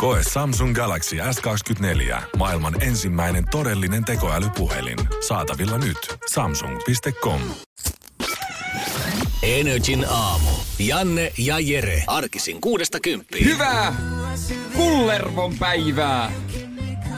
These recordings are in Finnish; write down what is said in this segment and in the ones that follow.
Koe Samsung Galaxy S24. Maailman ensimmäinen todellinen tekoälypuhelin. Saatavilla nyt. Samsung.com. Energin aamu. Janne ja Jere. Arkisin kuudesta kymppiin. Hyvää kullervon päivää!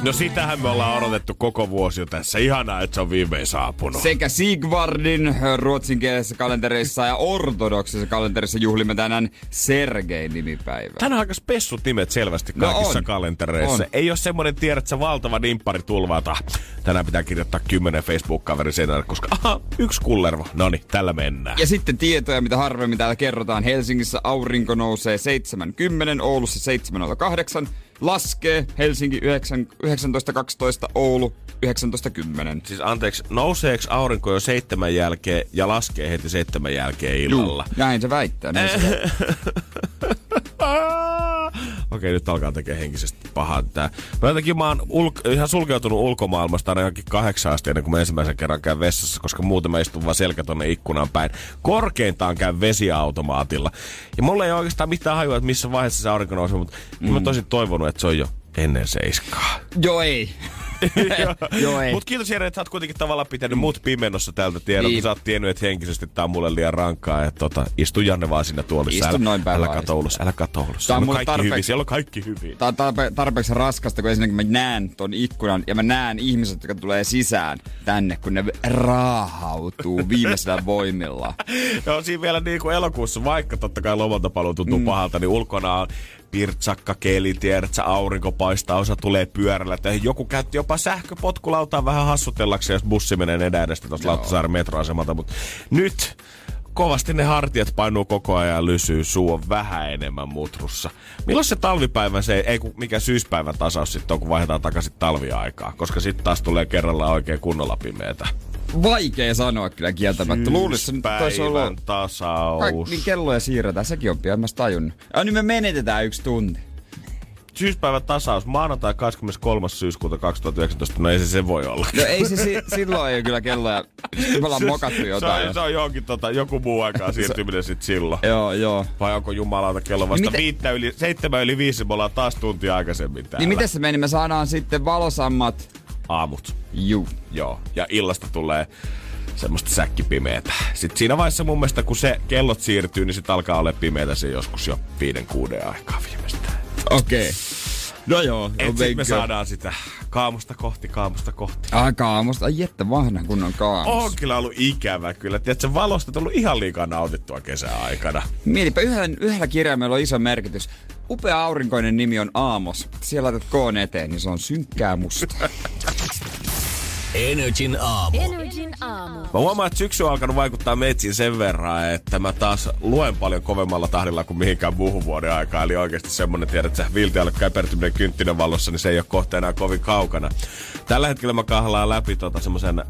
No sitähän me ollaan odotettu koko vuosi jo tässä. Ihanaa, että se on viimein saapunut. Sekä Sigvardin ruotsinkielisessä kalenterissa ja ortodoksisessa kalenterissa juhlimme tänään Sergein nimipäivää. Tänään aika spessut nimet selvästi kaikissa on. kalentereissa. On. Ei ole semmoinen, tiedät sä, valtava nimppari tulvata. Tänään pitää kirjoittaa kymmenen Facebook-kaverin sen koska aha, yksi kullervo. Noni, tällä mennään. Ja sitten tietoja, mitä harvemmin täällä kerrotaan. Helsingissä aurinko nousee 7.10, Oulussa 7.08, laskee Helsinki 9, 19.12, Oulu 19.10. Siis anteeksi, nouseeko aurinko jo seitsemän jälkeen ja laskee heti seitsemän jälkeen illalla? Juu, näin se väittää. Näin se väittää. Okei, nyt alkaa tekee henkisesti pahaa tää. No jotenkin mä oon ulk- ihan sulkeutunut ulkomaailmasta aina johonkin kahdeksan asti ennen kuin mä ensimmäisen kerran käyn vessassa, koska muuten mä istun vaan selkä tonne ikkunaan päin. Korkeintaan käyn vesiautomaatilla. Ja mulla ei oikeastaan mitään hajua, että missä vaiheessa se aurinko nousee, mutta mm. mä tosi toivonut, että se on jo ennen seiskaa. Joo ei. Joo ei. Mut kiitos Jere, että sä oot kuitenkin tavallaan pitänyt mut pimennossa tältä tiedolta. Niin. Sä oot tiennyt, että henkisesti tää on mulle liian rankkaa. Että tota, istu Janne vaan siinä tuolissa. Istun älä, noin päin älä kato ulos, älä kato ulos. Tää on kaikki tarpeeksi- hyvin, siellä on kaikki hyvin. Tää on tarpe- tarpeeksi raskasta, kun ensinnäkin mä näen ton ikkunan ja mä näen ihmiset, jotka tulee sisään tänne, kun ne raahautuu viimeisellä voimilla. Joo, siinä vielä niin kuin elokuussa, vaikka totta kai lomalta paluu tuntuu mm. pahalta, niin ulkona on pirtsakka keli, tiedät sä, aurinko paistaa, osa tulee pyörällä. Tai joku käytti jopa sähköpotkulautaa vähän hassutellakseen, jos bussi menee edä edestä tuosta Lauttasaaren metroasemalta. Mutta nyt kovasti ne hartiat painuu koko ajan ja lysyy, suu on vähän enemmän mutrussa. Milloin se talvipäivä, se ei kun mikä syyspäivän tasaus sitten on, kun vaihdetaan takaisin talviaikaa, koska sitten taas tulee kerralla oikein kunnolla pimeätä. Vaikea sanoa kyllä kieltämättä. Luulisin, että ollut... Syyspäivän tasaus. Kaik, niin kelloja siirretään, sekin on pian, mä tajunnut. Ja nyt me menetetään yksi tunti. Syyspäivän tasaus, maanantai 23. syyskuuta 2019, no ei se se voi olla. No ei se si- silloin ei kyllä kelloja. Me ollaan mokattu se, jotain. on, se on johonkin tota, joku muu aikaa siirtyminen sit silloin. Joo, joo. Vai onko jumalauta kello vasta Miten- viittä yli, seitsemän yli viisi, me ollaan taas tuntia aikaisemmin täällä. Niin miten se meni? Me saadaan sitten valosammat. Aamut. Juu. Joo, ja illasta tulee semmoista säkkipimeetä. Sitten siinä vaiheessa mun mielestä, kun se kellot siirtyy, niin sitten alkaa olla pimeätä se joskus jo viiden kuuden aikaa viimeistään. Okei. Okay. No joo. Et sit me saadaan sitä kaamusta kohti, kaamusta kohti. Ai kaamusta. Ai jettä vanha kunnon kaamus. On kyllä ollut ikävä kyllä. Tiedätkö, valosta on tullut ihan liikaa nautittua kesän aikana. Mietipä, yhdellä, yhdellä kirjaimella on iso merkitys. Upea aurinkoinen nimi on Aamos. Siellä laitat koon eteen, niin se on synkkää musta. Energin aamu. Energin aamu. Mä huomaan, että syksy on alkanut vaikuttaa metsiin sen verran, että mä taas luen paljon kovemmalla tahdilla kuin mihinkään muuhun vuoden aikaa. Eli oikeasti semmonen, tiedät, että viltialle käpertyminen kynttinen valossa, niin se ei ole kohta enää kovin kaukana. Tällä hetkellä mä kahlaan läpi tota semmoisen äh,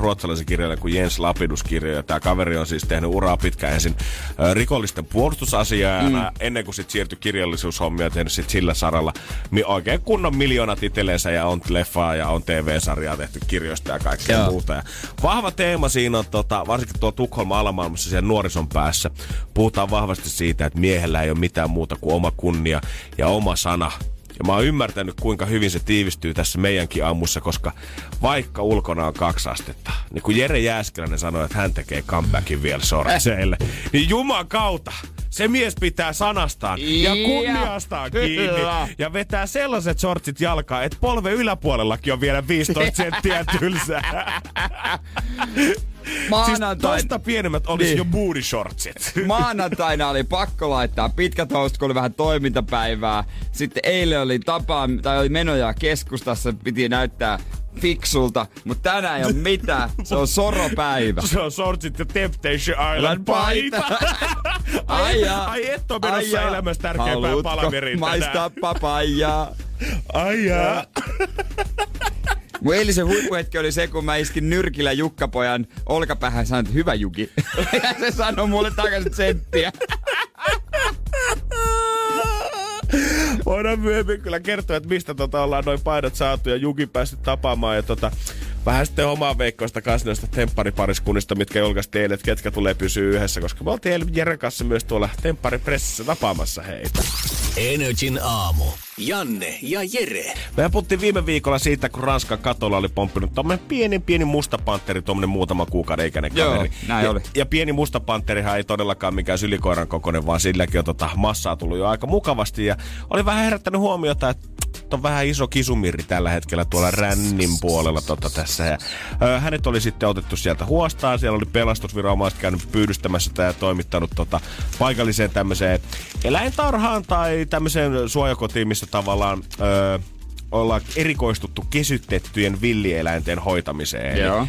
ruotsalaisen kirjailijan kuin Jens Lapidus kirjoja. Tämä kaveri on siis tehnyt uraa pitkään ensin äh, rikollisten puolustusasiaajana, mm. ennen kuin sit siirtyi kirjallisuushommia, tehnyt sit sillä saralla mi- oikein kunnon miljoonat itsellensä ja on leffaa ja on TV-sarjaa tehty kirjoista ja kaikkea Joo. muuta. Ja vahva teema siinä on, tota, varsinkin tuo Tukholman alamaailmassa siellä nuorison päässä, puhutaan vahvasti siitä, että miehellä ei ole mitään muuta kuin oma kunnia ja oma sana. Ja mä oon ymmärtänyt, kuinka hyvin se tiivistyy tässä meidänkin aamussa, koska vaikka ulkona on kaksi astetta, niin kun Jere Jääskeläinen sanoi, että hän tekee comebackin vielä sortseille, niin juman kautta se mies pitää sanastaan ja kunniastaan kiinni kyllä. ja vetää sellaiset sortsit jalkaan, että polven yläpuolellakin on vielä 15 senttiä tylsää. Siis Maanantai... tosta pienemmät olisi Niin. jo booty shortsit. Maanantaina oli pakko laittaa pitkät housut, kun oli vähän toimintapäivää. Sitten eilen oli tapaa, tai oli menoja keskustassa, piti näyttää fiksulta, mutta tänään ei ole mitään. Se on soropäivä. Se on shortsit ja Temptation Island paita. Ai, ai, jaa. ai et ole menossa jaa. elämässä tärkeämpään Haluutko palaveriin maistaa papajaa? Ai jaa. Mun eilisen huippuhetki oli se, kun mä iskin nyrkillä Jukkapojan olkapäähän ja sanoin, että hyvä Juki. ja se sanoi mulle takaisin senttiä. Voidaan myöhemmin kyllä kertoa, että mistä tota ollaan noin painot saatu ja Juki päässyt tapaamaan. Ja tota, vähän sitten omaa veikkoista kanssa noista tempparipariskunnista, mitkä julkaistiin eilen, että ketkä tulee pysyä yhdessä, koska me oltiin eilen Jeren kanssa myös tuolla tempparipressissä tapaamassa heitä. Energin aamu. Janne ja Jere. Me puhuttiin viime viikolla siitä, kun Ranskan katolla oli pomppinut tommonen pieni, pieni musta panteri, tommonen muutama kuukauden ikäinen Joo, kaveri. näin ja, oli. ja pieni musta panterihan ei todellakaan mikään sylikoiran kokoinen, vaan silläkin on tota massaa tullut jo aika mukavasti. Ja oli vähän herättänyt huomiota, että on vähän iso kisumirri tällä hetkellä tuolla rännin puolella tota tässä. Ja, ö, hänet oli sitten otettu sieltä huostaan. Siellä oli pelastusviranomaiset käynyt pyydystämässä sitä ja toimittanut tota paikalliseen tämmöiseen eläintarhaan tai tämmöiseen suojakotiin, missä tavallaan... Ö, ollaan erikoistuttu kesytettyjen villieläinten hoitamiseen. Joo.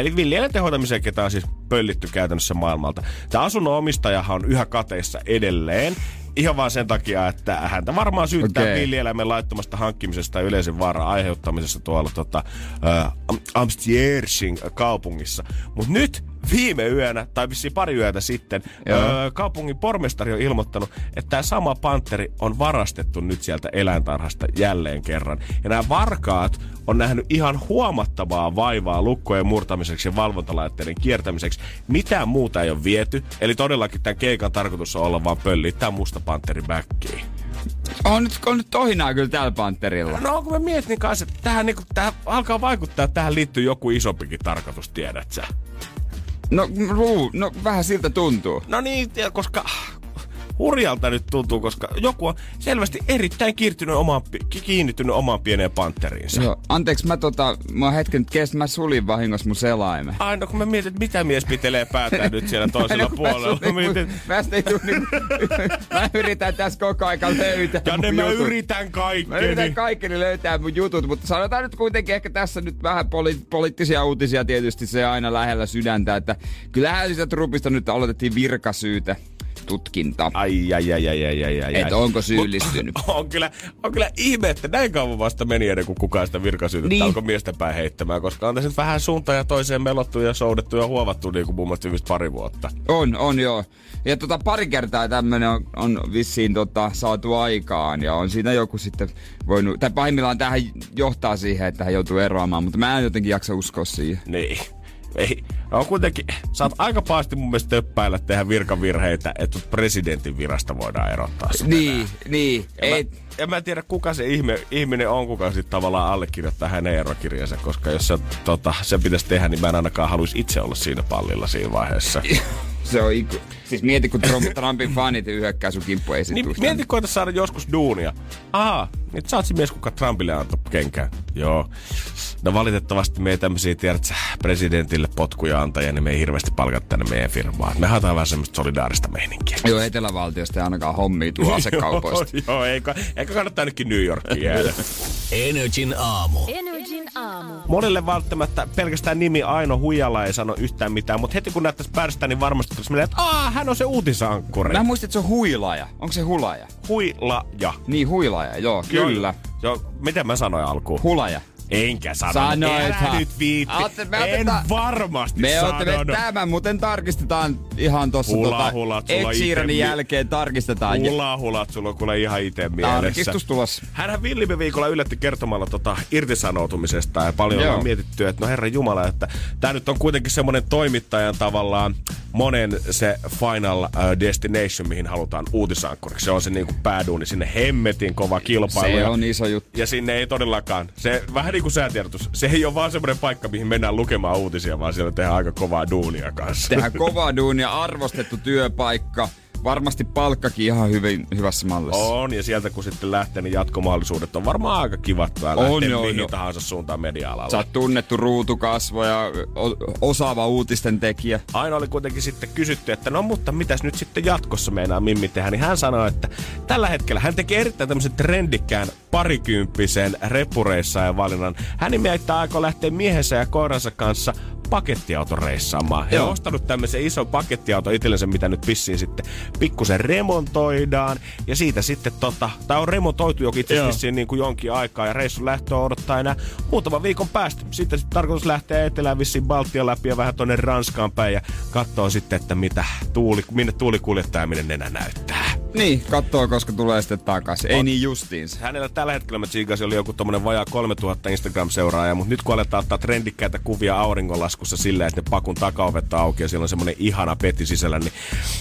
Eli villieläinten hoitamiseen, ketä on siis pöllitty käytännössä maailmalta. Tämä asunnon omistajahan on yhä kateissa edelleen. Ihan vaan sen takia, että häntä varmaan syyttää okay. villieläimen laittomasta hankkimisesta ja yleisen vaaran aiheuttamisesta tuolla tota, äh, Amstiersin kaupungissa. Mutta nyt viime yönä, tai vissiin pari yötä sitten, Joo. öö, kaupungin pormestari on ilmoittanut, että tämä sama panteri on varastettu nyt sieltä eläintarhasta jälleen kerran. Ja nämä varkaat on nähnyt ihan huomattavaa vaivaa lukkojen murtamiseksi ja valvontalaitteiden kiertämiseksi. Mitään muuta ei ole viety. Eli todellakin tämän keikan tarkoitus on olla vaan pölliä tämä musta panteri backiin. On nyt, on nyt tohinaa kyllä tällä panterilla. No kun mä mietin kanssa, että tähän, niinku, tähän alkaa vaikuttaa, että tähän liittyy joku isompikin tarkoitus, tiedät sä. No, ruu, no vähän siltä tuntuu. No niin, koska hurjalta nyt tuntuu, koska joku on selvästi erittäin kiinnitynyt omaan, kiinnittynyt omaan pieneen panteriinsa. Joo, anteeksi, mä tota, mä hetken nyt kestä, mä sulin vahingossa mun selaimen. Aina kun mä mietin, että mitä mies pitelee päätään nyt siellä toisella mä puolella. Mä mietin, Mä ei tuu niin, mä yritän tässä koko aika löytää Janne, mun mä jutut. yritän Mä kaikkeni. yritän kaikkeni löytää mun jutut, mutta sanotaan nyt kuitenkin ehkä tässä nyt vähän poli- poliittisia uutisia tietysti se aina lähellä sydäntä, että kyllähän sitä Trumpista nyt aloitettiin virkasyyte tutkinta. Ai, ai, ai, ai, ai, ai, ai. Et onko syyllistynyt. Mut On kyllä, on kyllä ihme, että näin kauan vasta meni ennen kuin kukaan sitä virkasyytettä Niin. alkoi miestä päin heittämään, koska on tässä vähän suuntaan ja toiseen melottu ja soudettu ja huovattu niin kuin mielestä viimeistä pari vuotta. On, on joo. Ja tota, pari kertaa tämmönen on, on vissiin tota, saatu aikaan ja on siinä joku sitten voinut, tai pahimmillaan tähän johtaa siihen, että hän joutuu eroamaan, mutta mä en jotenkin jaksa uskoa siihen. Niin. Ei. On kuitenkin, saat aika pahasti mun mielestä töppäillä tehdä virkavirheitä, että presidentin virasta voidaan erottaa Niin, enää. niin. En Ei, mä, en mä tiedä, kuka se ihme, ihminen on, kuka sitten tavallaan allekirjoittaa hänen erokirjansa, koska jos se, tota, se pitäisi tehdä, niin mä en ainakaan haluaisi itse olla siinä pallilla siinä vaiheessa. se on iku. Siis mieti, kun Trump, Trumpin fanit hyökkää sun kimppu niin esityksen. mieti, koeta saada joskus duunia. Aha, niin sä oot se mies, kuka Trumpille antoi kenkään. Joo. No valitettavasti me ei tämmöisiä, tiedät sä, presidentille potkuja antajia, niin me ei hirveästi palkata tänne meidän firmaan. Me haetaan vähän semmoista solidaarista meininkiä. Joo, Etelävaltiosta ei ainakaan hommia tuu asekaupoista. Joo, joo eikä, eikä kannata ainakin New Yorkiin jäädä. Energin aamu. Energin aamu. Monelle välttämättä pelkästään nimi Aino Huijala ei sano yhtään mitään, mutta heti kun näyttäisi pärstä, niin varmasti tulisi mieleen, että Aa, hän on se uutisankkuri. Mä muistin, että se on huilaja. Onko se hulaja? Huilaja. Niin, huilaja, joo, kyllä. Joo, miten mä sanoin alkuun? Hulaja. Enkä sano. Sanoithan. Älä nyt viitti. Aatte- me en otetaan- varmasti Me sanonut. otamme tämän, muuten tarkistetaan ihan tossa Hula tota, hulat sulla Ed Sheeranin ite- jälkeen tarkistetaan. Hula hulat sulla on kuule ihan itse mielessä. Tarkistus tulossa. Hänhän viime viikolla yllätti kertomalla tota irtisanoutumisesta ja paljon Joo. on mietitty, että no herra Jumala, että tämä nyt on kuitenkin semmoinen toimittajan tavallaan monen se final uh, destination, mihin halutaan uutisankkuriksi. Se on se niinku pääduuni, sinne hemmetin kova kilpailu. Se ja- on iso juttu. ja sinne ei todellakaan, se vähän niin kuin säätiedotus, se ei ole vaan semmoinen paikka, mihin mennään lukemaan uutisia, vaan siellä tehdään aika kovaa duunia kanssa. Tehdään kovaa duunia, arvostettu työpaikka. Varmasti palkkakin ihan hyvin, hyvässä mallissa. On, ja sieltä kun sitten lähtee, niin jatkomahdollisuudet on varmaan aika kivat tää On, joo, mihin joo. tahansa suuntaan media-alalla. Sä oot tunnettu ruutukasvo ja osaava uutisten tekijä. Aina oli kuitenkin sitten kysytty, että no mutta mitäs nyt sitten jatkossa meinaa Mimmi tehdä, niin hän sanoi, että tällä hetkellä hän tekee erittäin tämmöisen trendikkään parikymppisen reppureissaajan valinnan. Hän nimittäin aikoo lähteä miehensä ja koiransa kanssa pakettiauton reissaamaan. He on ostanut tämmöisen ison pakettiauto itsellensä, mitä nyt vissiin sitten pikkusen remontoidaan. Ja siitä sitten tota, tää on remontoitu jokin itse asiassa niin kuin jonkin aikaa. Ja reissun lähtöä odottaa enää muutaman viikon päästä. Sitten sit tarkoitus lähteä etelään vissiin Baltian läpi ja vähän tonne Ranskaan päin. Ja katsoo sitten, että mitä tuuli, minne tuuli kuljettaa ja minne nenä näyttää. Niin, katsoo koska tulee sitten takaisin. Ei niin justiinsa. Hänellä tällä hetkellä mä tsiikasin, oli joku tommonen vajaa 3000 Instagram-seuraajaa, mutta nyt kun aletaan ottaa trendikkäitä kuvia auringonlaskussa sillä, että ne pakun takaovet on auki ja siellä on semmonen ihana peti sisällä, niin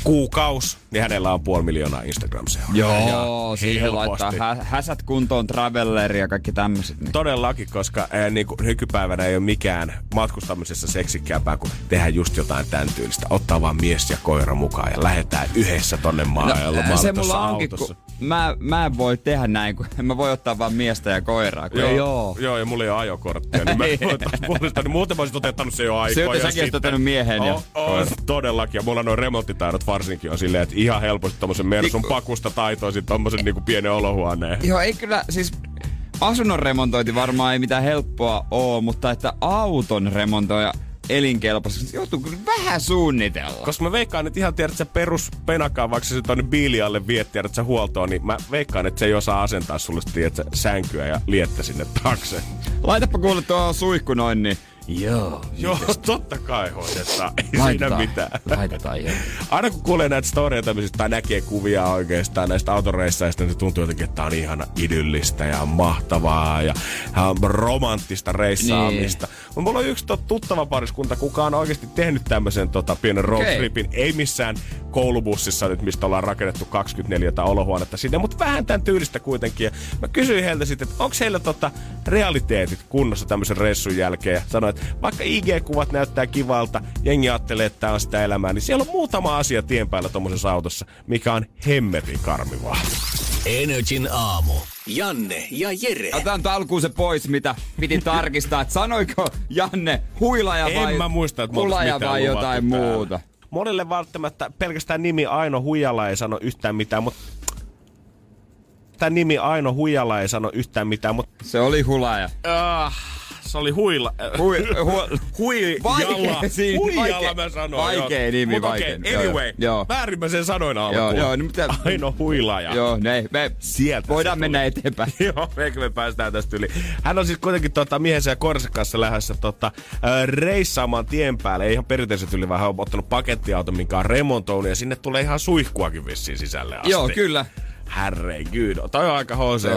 kuukaus, niin hänellä on puoli miljoonaa Instagram-seuraajaa. Joo, siihen helposti. laittaa hä- häsät kuntoon, travelleri ja kaikki tämmöiset. Niin. Todellakin, koska ää, niin kuin nykypäivänä ei ole mikään matkustamisessa seksikkäämpää kuin tehdä just jotain tämän tyylistä. Ottaa vaan mies ja koira mukaan ja lähdetään yhdessä tonne maailmaan. No, se mulla onkin, kun mä, mä en voi tehdä näin, kun mä voi ottaa vaan miestä ja koiraa, kun Joo, ei oo. joo, ja mulla ei ole ajokorttia, niin mä en voi ottaa puolesta, niin muuten mä olisin toteuttanut se jo aikaa. Se, säkin sitten- ottanut miehen ja Oh, oh, todellakin, ja mulla noin remonttitaidot varsinkin on silleen, että ihan helposti tommosen Mersun Pikku- pakusta taitoisin tommosen niinku pienen olohuoneen. Joo, ei kyllä, siis asunnon remontointi varmaan ei mitään helppoa oo, mutta että auton remontoija elinkelpoisesti joutuu kyllä vähän suunnitella. Koska mä veikkaan, että ihan tiedät, että se perus penakaan, vaikka se tonne biilialle viet, tiedät sä huoltoon, niin mä veikkaan, että se ei osaa asentaa sulle tiedät, sä, sänkyä ja liettä sinne taakse. Laitapa kuule tuo suihku noin, niin joo. Joo, totta kai hoidetaan. Ei siinä mitään. Laitetaan joo. Aina kun kuulee näitä storia tämmöisistä tai näkee kuvia oikeastaan näistä autoreissaista, niin se tuntuu jotenkin, että tää on ihana idyllistä ja mahtavaa ja romanttista reissaamista. Niin. Mutta mulla on yksi tot, tuttava pariskunta, kuka on oikeasti tehnyt tämmöisen tota, pienen road Okei. tripin. Ei missään koulubussissa nyt, mistä ollaan rakennettu 24 olohuonetta sinne, mutta vähän tämän tyylistä kuitenkin. Ja mä kysyin heiltä sitten, että onko heillä tota realiteetit kunnossa tämmöisen reissun jälkeen. Ja sanoin, että vaikka IG-kuvat näyttää kivalta, jengi ajattelee, että tää on sitä elämää, niin siellä on muutama asia tien päällä tuommoisessa autossa, mikä on hemmetin karmivaa. Energin aamu. Janne ja Jere. Otan nyt alkuun se pois, mitä piti tarkistaa, että sanoiko Janne huilaja vai en mä muista, että hulaja vai jotain täällä. muuta. Monelle välttämättä pelkästään nimi Aino Huijala ei sano yhtään mitään, mutta Tämä nimi Aino Huijala ei sano yhtään mitään, mutta Se oli hulaja. uh, se oli huila. Hui, hu, Hui, Huijala vaikea- mä sanoin. vaikea joo. nimi, Mut vaikea. Joo, anyway, joo. väärin mä sen sanoin alkuun. Joo, joo, niin mitä- Aino Huilaja. Joo, ne, me Sieltä voidaan mennä tuli. eteenpäin. Joo, ehkä me päästään tästä yli. Hän on siis kuitenkin tota, miehensä ja koiransa kanssa lähdössä tota, reissaamaan tien päälle. Ei ihan perinteisesti yli, vaan hän on ottanut pakettiauton, minkä on remontoinut, ja sinne tulee ihan suihkuakin vissiin sisälle asti. Joo, kyllä. Herregud, toi on aika hc.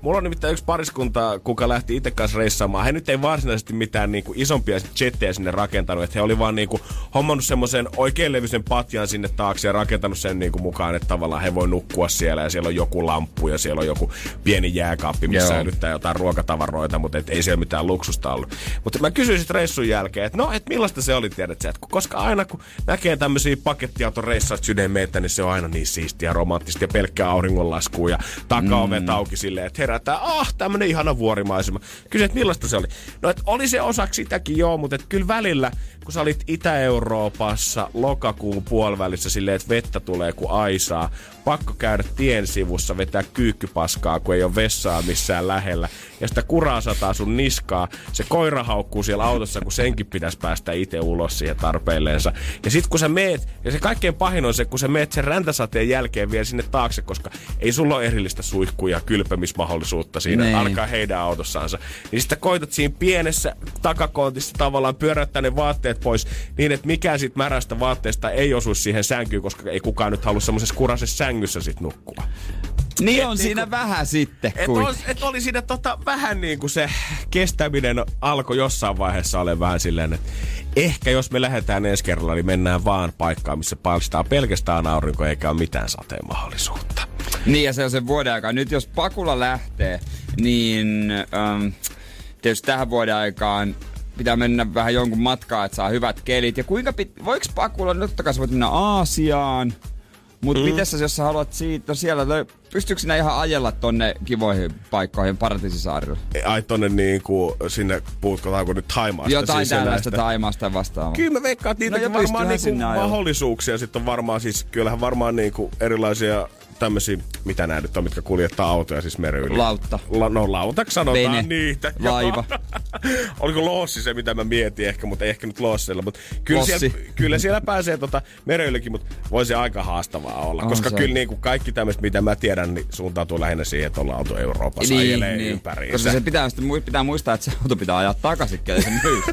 Mulla on nimittäin yksi pariskunta, kuka lähti itse kanssa reissaamaan. He nyt ei varsinaisesti mitään niinku isompia jettejä sinne rakentanut. Että he oli vaan niinku hommannut semmoisen oikein levyisen patjan sinne taakse ja rakentanut sen niinku mukaan, että tavallaan he voi nukkua siellä ja siellä on joku lamppu ja siellä on joku pieni jääkaappi, missä Joo. säilyttää jotain ruokatavaroita, mutta et ei siellä mitään luksusta ollut. Mutta mä kysyin sitten reissun jälkeen, että no, et millaista se oli, tiedät sä, koska aina kun näkee tämmöisiä pakettiautoreissaat sydämeitä, niin se on aina niin siistiä, romanttista ja pelkkää auringonlaskua ja takaovet mm. auki silleen, että herätään, ah, tämmönen ihana vuorimaisema. Kysyin, että millaista se oli? No, että oli se osaksi sitäkin joo, mutta et kyllä välillä, kun sä olit Itä-Euroopassa lokakuun puolivälissä silleen, että vettä tulee kuin aisaa, pakko käydä tien sivussa, vetää kyykkypaskaa, kun ei ole vessaa missään lähellä. Ja sitä kuraa sataa sun niskaa. Se koira haukkuu siellä autossa, kun senkin pitäisi päästä itse ulos siihen tarpeilleensa. Ja sit kun sä meet, ja se kaikkein pahin on se, kun sä meet sen räntäsateen jälkeen vielä sinne taakse, koska ei sulla ole erillistä suihku- ja kylpemismahdollisuutta siinä, Niin. alkaa heidän autossansa. Niin sitten koitat siinä pienessä takakontissa tavallaan pyöräyttää ne vaatteet pois niin, että mikään siitä märästä vaatteesta ei osu siihen sänkyyn, koska ei kukaan nyt halua semmoisessa kurasessa sängyssä sit nukkua. Niin on siinä vähän sitten Et, kuitenkin. oli, et oli siinä tota, vähän niin kuin se kestäminen alkoi jossain vaiheessa ole vähän silleen, että ehkä jos me lähdetään ensi kerralla, niin mennään vaan paikkaan, missä paistaa pelkästään aurinko eikä ole mitään sateen mahdollisuutta. Niin ja se on sen vuoden aikaa. Nyt jos Pakula lähtee, niin ähm, tietysti tähän vuoden aikaan pitää mennä vähän jonkun matkaa, että saa hyvät kelit. Ja kuinka pit... Voiko Pakula, no totta kai sä voit mennä Aasiaan, mutta mm. miten sä, jos sä haluat siitä, no siellä löy... pystyykö sinä ihan ajella tonne kivoihin paikkoihin Paratiisisaarille? Ai tonne niinku sinne, puhutko nyt Taimaasta? Jotain siis tällaista Taimaasta vastaavaa. Kyllä mä veikkaan, että No niitäkin ja varmaan sinne ajella. mahdollisuuksia. Sitten on varmaan siis, kyllähän varmaan niinku erilaisia tämmöisiä, mitä nämä nyt on, mitkä kuljettaa autoja siis meren yli. Lautta. La, no lautaksi sanotaan Vene. niitä. Laiva. Oliko loossi se, mitä mä mietin ehkä, mutta ehkä nyt lossilla. Mutta kyllä, Lossi. siellä, kyllä siellä pääsee tota meren ylikin, mutta voi se aika haastavaa olla. On koska se. kyllä niinku kaikki tämmöiset, mitä mä tiedän, niin suuntautuu lähinnä siihen, että ollaan auto Euroopassa ajelee ympäriinsä. Koska se pitää, pitää muistaa, että se auto pitää ajaa takaisin, kelle se myy.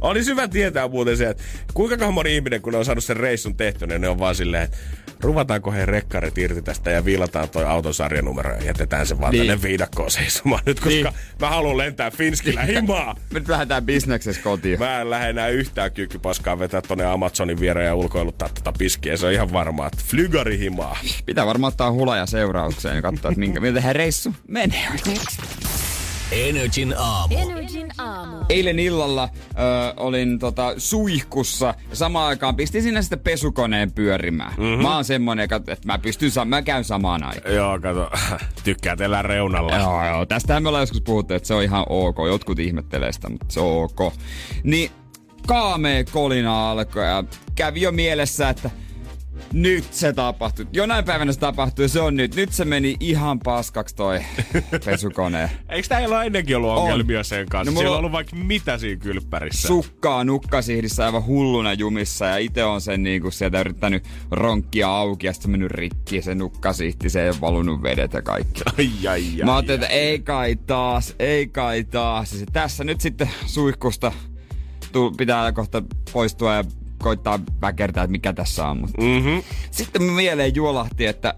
Olisi hyvä tietää muuten se, että kuinka moni ihminen, kun ne on saanut sen reissun tehty, niin ne on vaan silleen, että ruvataanko he rekkarit irti tästä ja viilataan toi auton sarjanumero ja jätetään se vaan Niin. tänne viidakkoon seisomaan nyt, koska Niin. mä haluan lentää Finskillä himaa. Me nyt lähdetään bisneksessä kotiin. Mä en lähde enää yhtään kyykkypaskaa vetää tonne Amazonin viereen ja ulkoiluttaa tätä piskiä. Se on ihan varmaa, että flygari himaa. Pitää varmaan ottaa hulaja seuraukseen ja katsoa, että minkä, miltä hän reissu menee. Energin aamu. Energin aamu. Eilen illalla ö, olin tota, suihkussa ja samaan aikaan pistin sinne sitten pesukoneen pyörimään. Mm-hmm. Mä oon semmonen, että mä pystyn, sa- mä käyn samaan aikaan. Joo, kato, tykkää elää reunalla. Joo, joo. Tästähän me ollaan joskus puhuttu, että se on ihan ok. Jotkut ihmettelee sitä, mutta se on ok. Niin kaamee kolina alkoi ja kävi jo mielessä, että nyt se tapahtui. Jonain päivänä se tapahtui se on nyt. Nyt se meni ihan paskaksi toi pesukone. Eikö täällä ole ennenkin ollut ongelmia sen kanssa? No mulla Siellä on on- ollut vaikka mitä siinä kylppärissä. Sukkaa nukkasihdissä aivan hulluna jumissa ja itse on sen niinku sieltä yrittänyt ronkkia auki ja sitten se mennyt rikki se nukkasihti, se ei ole valunut vedet ja kaikki. ai, ai, ai, Mä ajattelin, että ei kai taas, ei kai taas. Ja tässä nyt sitten suihkusta tuu, pitää kohta poistua ja koittaa väkertää, että mikä tässä on. Mut Mm-hmm. sitten mieleen juolahti, että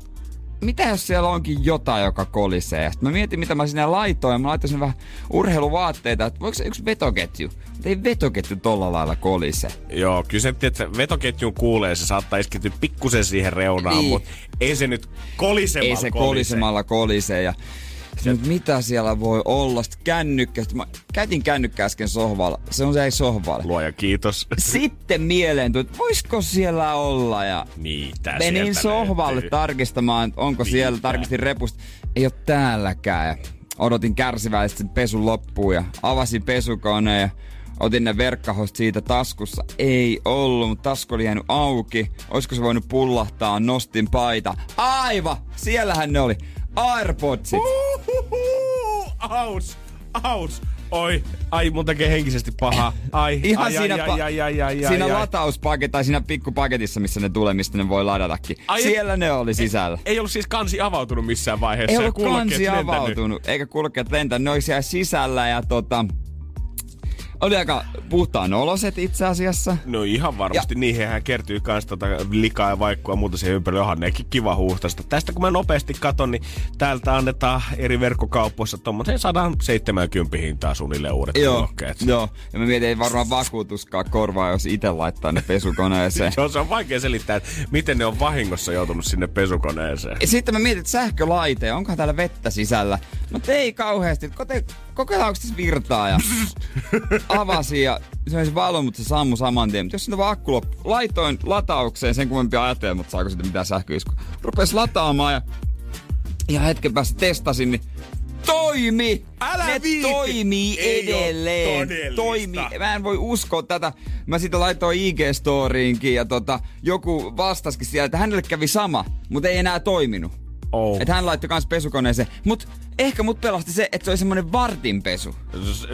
mitä jos siellä onkin jotain, joka kolisee. Sitten mä mietin, mitä mä sinne laitoin. Mä laitoin sinne vähän urheiluvaatteita, että voiko se yksi vetoketju. Mutta ei vetoketju tolla lailla kolise. Joo, kyllä se, että vetoketjun kuulee, se saattaa iskeytyä pikkusen siihen reunaan, Niin. mutta ei se nyt kolisemalla Ei se kolise. kolisemalla kolise. Ja nyt mitä siellä voi olla? Sitten kännykkä. Sitten mä käytin kännykkä äsken sohvalla. Se on se ei sohvalle. Luoja kiitos. Sitten mieleen tuli, että voisiko siellä olla ja Mitä menin sohvalle löytyy? tarkistamaan, että onko siellä, Mitä? tarkistin repusta, ei ole täälläkään. Ja odotin kärsivällisesti sen pesun loppuun ja avasin pesukoneen ja otin ne verkkahost siitä taskussa. Ei ollut, mutta tasku oli jäänyt auki. Olisiko se voinut pullahtaa? Nostin paita. Aiva! Siellähän ne oli. Airpodsit. Uhuhu, Aus, aus. Oi, ai mun tekee henkisesti pahaa. Ai, Ihan ai, siinä, ai, pa- ai, ai, ai, ai, siinä ai, latauspaketissa, tai siinä pikkupaketissa, missä ne tulee, mistä ne voi ladatakin. Ai, Siellä ne oli sisällä. Ei ollut siis kansi avautunut missään vaiheessa. Ei ollut kansi lentänyt. avautunut, eikä kulkeet lentänyt. Ne oli siellä sisällä ja tota... Oli aika puhtaan oloset itse asiassa. No ihan varmasti. Ja. Niihinhän kertyy kans tota likaa ja vaikkua muuta siihen ympärille. Onhan nekin kiva huuhtasta. Tästä kun mä nopeasti katon, niin täältä annetaan eri verkkokaupoissa tommoseen 170 hintaa suunnilleen uudet Joo, kuulokkeet. joo. Ja mä mietin, ei varmaan vakuutuskaan korvaa, jos itse laittaa ne pesukoneeseen. Joo, se on vaikea selittää, että miten ne on vahingossa joutunut sinne pesukoneeseen. Ja sitten mä mietin, että sähkölaite, onkohan täällä vettä sisällä. Mutta ei kauheasti. Kote, kokeillaanko tässä virtaa ja avasin ja se olisi valo, mutta se sammui saman tien. Mutta jos sinne vaan akku loppu, laitoin lataukseen sen kummempia ajatella, mutta saako sitten mitään sähköisku. Rupes lataamaan ja, ja hetken päästä testasin, niin toimi! Älä ne viiti! toimii Ei edelleen. Toimii. Mä en voi uskoa tätä. Mä sitten laitoin IG-storiinkin ja tota, joku vastaskin siellä, että hänelle kävi sama, mutta ei enää toiminut. Oh. Että hän laittoi kans pesukoneeseen. Mut ehkä mut pelasti se, että se oli semmonen vartin pesu.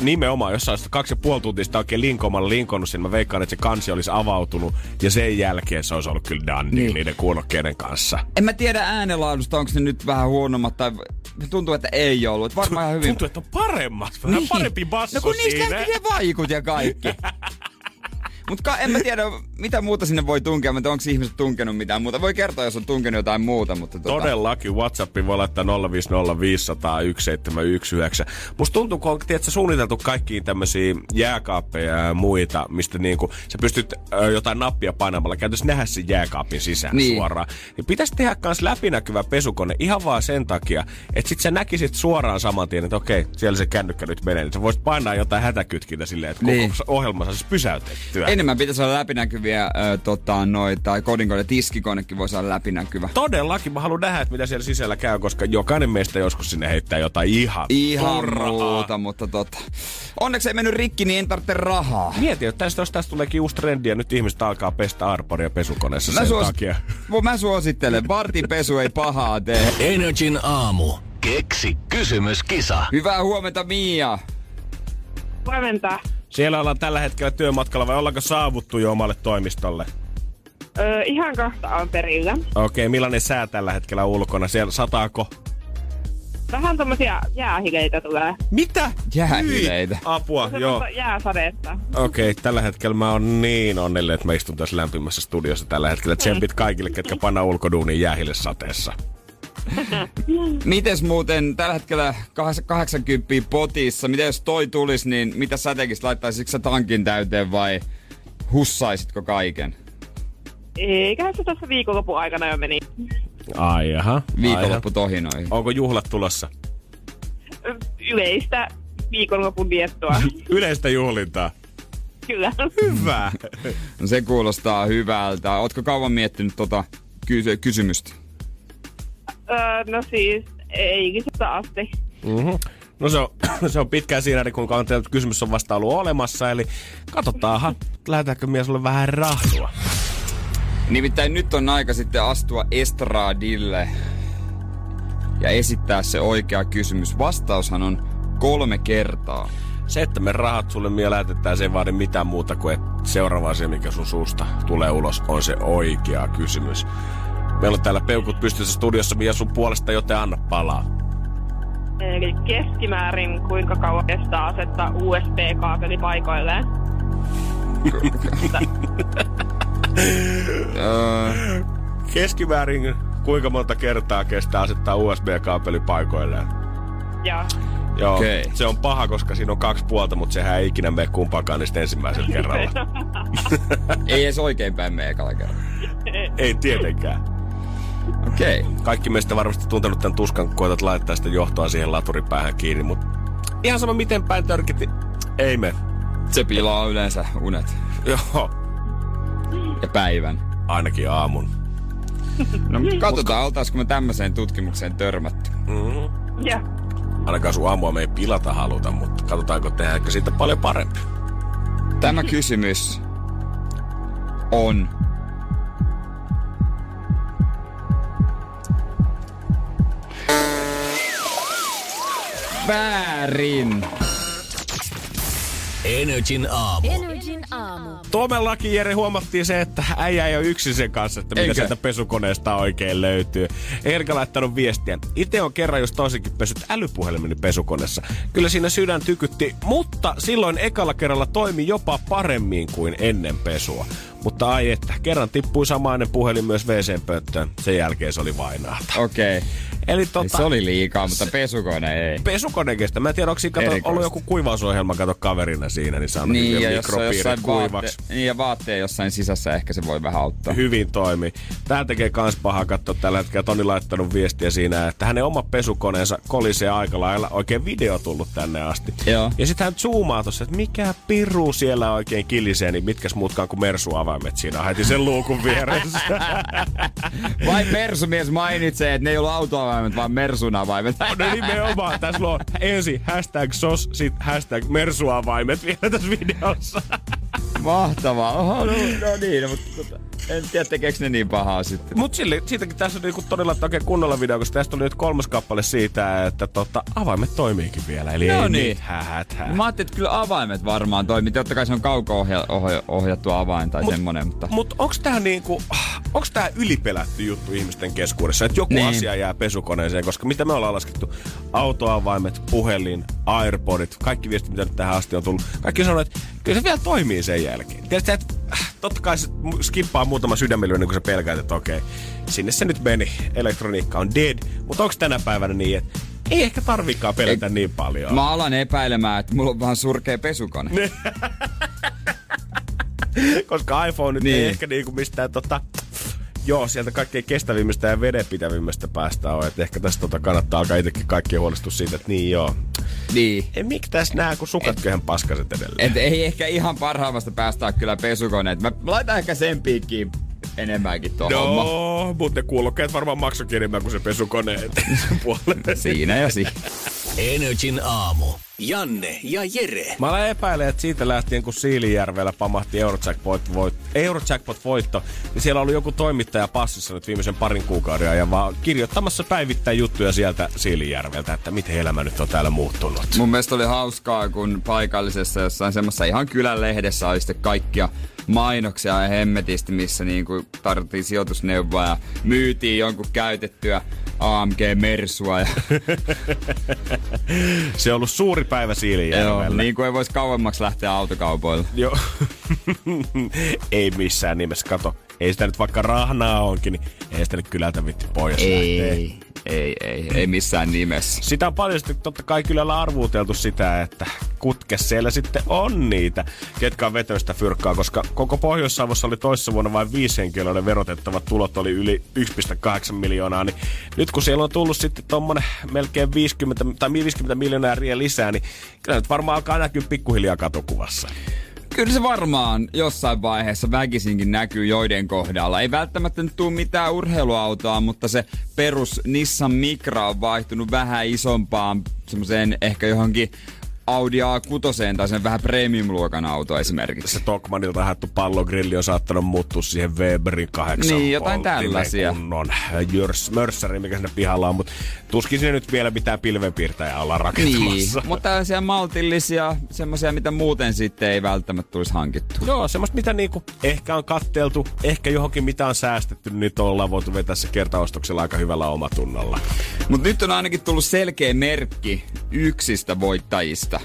Nimenomaan, jos sä olisit kaksi ja puoli tuntia sitä oikein linkomalla linkonnut sinne, mä veikkaan, että se kansi olisi avautunut ja sen jälkeen se olisi ollut kyllä done Niin. niin. niiden kuulokkeiden kanssa. En mä tiedä äänenlaadusta, onko ne nyt vähän huonommat tai tuntuu, että ei ollut. Et varmaan ihan hyvin. Tuntuu, että on paremmat. Vähän niin. parempi basso No kun niistä lähti ne vaikut ja kaikki. Mutta en mä tiedä, mitä muuta sinne voi tunkea. Mä tiedä, onko ihmiset tunkenut mitään muuta. Voi kertoa, jos on tunkenut jotain muuta, mutta tota... Todellakin WhatsAppiin voi laittaa 050501719. Musta tuntuu, kun on tiedätkö, suunniteltu kaikkiin tämmöisiä jääkaappeja ja muita, mistä niinku, sä pystyt ö, jotain nappia painamalla käytössä nähdä sen jääkaapin sisään Niin. niin. suoraan. Niin pitäisi tehdä kans läpinäkyvä pesukone ihan vaan sen takia, että sit sä näkisit suoraan saman tien, että okei, siellä se kännykkä nyt menee. Niin sä voisit painaa jotain hätäkytkintä silleen, että Niin. koko ohjelma saisi pysäytettyä. En Enemmän pitäisi olla läpinäkyviä äh, tota, noita, tai kodinkoneet, tiskikonekin voisi olla läpinäkyvä. Todellakin, mä haluan nähdä, että mitä siellä sisällä käy, koska jokainen meistä joskus sinne heittää jotain ihan, Ihan turhaa. muuta, mutta tota. Onneksi ei mennyt rikki, niin en tarvitse rahaa. Mieti, että tästä, jos tästä tuleekin uusi trendi ja nyt ihmiset alkaa pestä arparia pesukoneessa sen suos- takia. Mä suosittelen. Vartin pesu ei pahaa tee. Energin aamu. Keksi kysymyskisa. Hyvää huomenta, Mia. Huomenta. Siellä ollaan tällä hetkellä työmatkalla vai ollaanko saavuttu jo omalle toimistolle? Öö, ihan kohta on perillä. Okei, millainen sää tällä hetkellä ulkona? Siellä sataako? Vähän tommosia jäähileitä tulee. Mitä? Jäähileitä. Hyi, Apua, joo. Semmoista jääsadetta. Okei, tällä hetkellä mä oon niin onnellinen, että mä istun tässä lämpimässä studiossa tällä hetkellä. Tsempit kaikille, ketkä panna ulkoduuniin jäähille sateessa. Mites muuten tällä hetkellä kahas- 80 potissa, mitä jos toi tulisi, niin mitä sä tekisit? Laittaisitko sä tankin täyteen vai hussaisitko kaiken? Eiköhän se tuossa viikonlopun aikana jo meni. Ai jaha. Viikonloppu tohinoihin. Onko juhlat tulossa? Yleistä viikonlopun viettoa. Yleistä juhlintaa. Kyllä. Hyvä. No se kuulostaa hyvältä. Ootko kauan miettinyt tota ky- kysymystä? Öö, no siis, eilisestä asti. Mm-hmm. No se on, se on pitkään siinä, kun on teillä kysymys on vasta ollut olemassa, eli katsotaanhan, lähdetäänkö mies sulle vähän rahdua. Nimittäin nyt on aika sitten astua estradille ja esittää se oikea kysymys. Vastaushan on kolme kertaa. Se, että me rahat sulle mie lähetetään, se ei vaadi mitään muuta kuin, että seuraava asia, mikä sun suusta tulee ulos, on se oikea kysymys. Meillä on täällä peukut pystyssä studiossa, Mia sun puolesta, joten anna palaa. Eli keskimäärin kuinka kauan kestää asettaa USB-kaapeli paikoilleen. Öö, Keskimäärin kuinka monta kertaa kestää asettaa USB-kaapeli paikoilleen? Ja Joo, Okei. se on paha, koska siinä on kaksi puolta, mutta sehän ei ikinä mene kumpaakaan niistä ensimmäisellä kerralla. ei edes oikeinpäin mene ekalla kerralla. ei tietenkään. Okei. Okay. Kaikki meistä varmasti tuntenut tämän tuskan, kun koetat laittaa sitä johtoa siihen laturipäähän kiinni, mutta ihan sama miten päin törkit, niin ei me. Se pilaa yleensä unet Joo, ja päivän. ainakin aamun. No katsotaan, oltaisiko me tämmöiseen tutkimukseen törmätty. Mm-hmm. ja Ainakaan sun aamua me ei pilata haluta, mutta katsotaanko tehdäänkö siitä paljon parempi. Tämä kysymys on... Väärin. Energin aamu. Energin aamu. Tomellakin Jere huomattiin se, että äijä ei ole yksin sen kanssa, että mitä Eikö? sieltä pesukoneesta oikein löytyy. Erika laittanut viestiä. Itse on kerran just toisenkin pesyt älypuhelimeni pesukoneessa. Kyllä siinä sydän tykytti, mutta silloin ekalla kerralla toimi jopa paremmin kuin ennen pesua. Mutta ai että, kerran tippui samainen puhelin myös WC-pönttöön. Sen jälkeen se oli vainahta. Okei. Okay. Eli tota, Se oli liikaa, mutta pesukone ei. pesukone kestä. Mä en tiedä, onko siinä kato, ollut joku kuivausohjelma, kato kaverina siinä, niin saanut Niin, ja mikropiirit kuivaksi. vaatte, niin ja vaatteen jossain sisässä ehkä se voi vähän auttaa. hyvin toimi. Tää tekee kans pahaa katsoa tällä hetkellä. Toni laittanut viestiä siinä, että hänen oma pesukoneensa kolisee aika lailla. Oikein video tullut tänne asti. Joo. Ja sitten hän zoomaa tossa, että mikä piru siellä oikein kilisee, niin mitkäs muutkaan kuin mersuavaimet siinä heti sen luukun vieressä. Vai Mersumies mainitsee, että ne ei ollut autoavaimet, vaan Mersun avaimet. no nimenomaan, tässä on ensin hashtag sos, sit hashtag mersuavaimet vielä tässä videossa. Mahtavaa. Oho, no, no niin, no, mutta en tiedä tekeekö ne niin pahaa sitten. Mut sille, siitäkin tässä on niinku todella oikein kunnolla video, koska tästä oli nyt kolmas kappale siitä, että tota, avaimet toimiikin vielä. Eli No ei niin. nyt hähätää. Mä ajattelin, että kyllä avaimet varmaan toimii. Totta kai se on kauko-ohjattu avain tai Mut- semmonen, mutta... Mutta onko tämä niinku, onks tää ylipelätty juttu ihmisten keskuudessa, että joku Niin. asia jää pesukoneeseen, koska mitä me ollaan laskettu, autoavaimet, puhelin, airpodit, kaikki viestit, mitä nyt tähän asti on tullut, kaikki sanoo, että kyllä se vielä toimii sen jälkeen. Tiedätkö, että totta kai se skippaa muutama sydämellinen, kun sä pelkäät, että okei, sinne se nyt meni, elektroniikka on dead, mutta onko tänä päivänä niin, että ei ehkä tarvikaan pelätä Ei- niin paljon. Mä alan epäilemään, että mulla on vähän surkea pesukone. koska iPhone nyt Niin. ei ehkä niinku mistään tota, joo, sieltä kaikkein kestävimmistä ja vedenpitävimmästä päästä on. Että ehkä tässä tota kannattaa alkaa itsekin kaikkien huolestua siitä, että niin joo, Niin. Ei, miksi tässä nää, kun sukat köyhän paskaset edelleen? Et ei ehkä ihan parhaimmasta päästä kyllä pesukoneet. Mä laitan ehkä sen piikkiin enemmänkin tuohon No, hommaan. mutta ne kuulokkeet varmaan maksokin enemmän kuin se pesukoneet puolelle. Siinä ja siinä. Energin aamu. Janne ja Jere. Mä olen epäilen, että siitä lähtien, kun Siilijärvellä pamahti Eurojackpot, voit, Eurojackpot-voitto, niin siellä oli joku toimittaja passissa nyt viimeisen parin kuukauden ajan vaan kirjoittamassa päivittäin juttuja sieltä Siilijärveltä, että miten elämä nyt on täällä muuttunut. Mun mielestä oli hauskaa, kun paikallisessa jossain semmoisessa ihan kylän lehdessä oli sitten kaikkia mainoksia ja hemmetisti, missä niinku tarvittiin sijoitusneuvoa ja myytiin jonkun käytettyä AMG-mersua. Ja, Se on ollut suuri päivä joo, Siilijärvellä. niin kuin ei voisi kauemmaksi lähteä autokaupoille. Joo. ei missään nimessä, kato. Ei sitä nyt vaikka rahnaa onkin, niin ei sitä nyt kylältä vitti pois lähtee. Ei, ei, ei, missään nimessä. Sitä on paljon sitten totta kai kylällä arvuuteltu sitä, että kutke siellä sitten on niitä, ketkä on vetänyt sitä fyrkkaa, koska koko Pohjois-Savossa oli toissa vuonna vain viisi henkilöiden verotettavat tulot oli yli 1,8 miljoonaa, niin nyt kun siellä on tullut sitten tuommoinen melkein 50 tai 50 miljoonaa lisää, niin kyllä nyt varmaan alkaa näkyä pikkuhiljaa katokuvassa. Kyllä se varmaan jossain vaiheessa väkisinkin näkyy joiden kohdalla. Ei välttämättä nyt tule mitään urheiluautoa, mutta se perus Nissan Micra on vaihtunut vähän isompaan semmoiseen ehkä johonkin Audi A6 tai sen vähän premium-luokan auto esimerkiksi. Se Tokmanilta haettu pallogrilli on saattanut muuttua siihen Weberin kahdeksan Niin, jotain tällaisia. kunnon jörs, mörssäri, mikä sinne pihalla on, mutta tuskin sinne nyt vielä mitään pilvenpiirtäjää olla Niin, rakentamassa. mutta tällaisia maltillisia, semmoisia, mitä muuten sitten ei välttämättä tulisi hankittua. Joo, semmoista mitä niinku ehkä on katteltu, ehkä johonkin mitä on säästetty, niin ollaan voitu vetää se kertaostoksella aika hyvällä omatunnolla. Mutta nyt on ainakin tullut selkeä merkki yksistä voittajista.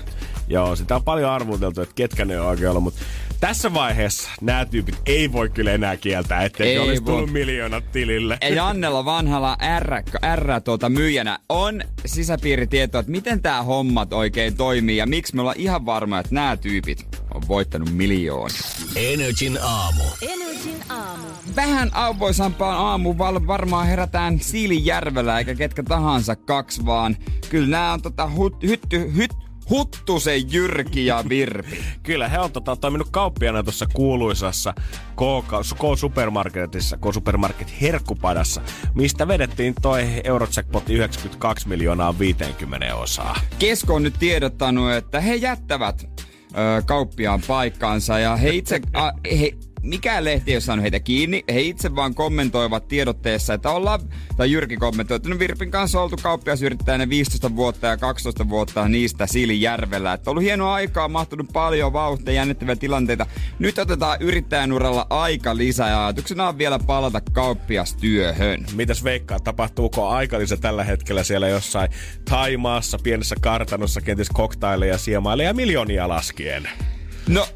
Joo, sitä on paljon arvuteltu, että ketkä ne on oikein ollut, mutta tässä vaiheessa nämä tyypit ei voi kyllä enää kieltää, ettei Ei olisi voi. tullut miljoonat tilille. Ja Jannella vanhalla R, R tuota myyjänä on sisäpiiritietoa, että miten tämä hommat oikein toimii ja miksi me ollaan ihan varma, että nämä tyypit on voittanut miljoonia. Energin aamu. Energin aamu. Vähän auvoisampaan aamu val- varmaan herätään Siilijärvellä eikä ketkä tahansa kaksi, vaan kyllä nämä on tota hut, hytty, hyt, Huttusen Jyrki ja Virpi. Kyllä, he on tota, toiminut kauppiana tuossa kuuluisassa K-supermarketissa, K-supermarket herkkupadassa, mistä vedettiin toi Eurojackpot 92 miljoonaa 50 osaa. Kesko on nyt tiedottanut, että he jättävät ö, kauppiaan paikkaansa ja he itse, a, he, mikään lehti ei ole saanut heitä kiinni. He itse vaan kommentoivat tiedotteessa, että ollaan, tai Jyrki kommentoi, että no Virpin kanssa oltu kauppiasyrittäjänä 15 vuotta ja 12 vuotta niistä Siilijärvellä. Että on ollut hienoa aikaa, mahtunut paljon vauhtia, jännittäviä tilanteita. Nyt otetaan yrittäjän uralla aika lisää ja ajatuksena on vielä palata kauppiastyöhön. Mitäs veikkaa, tapahtuuko aikalisä tällä hetkellä siellä jossain Taimaassa, pienessä kartanossa, kenties koktaileja, siemaileja miljoonia laskien? No,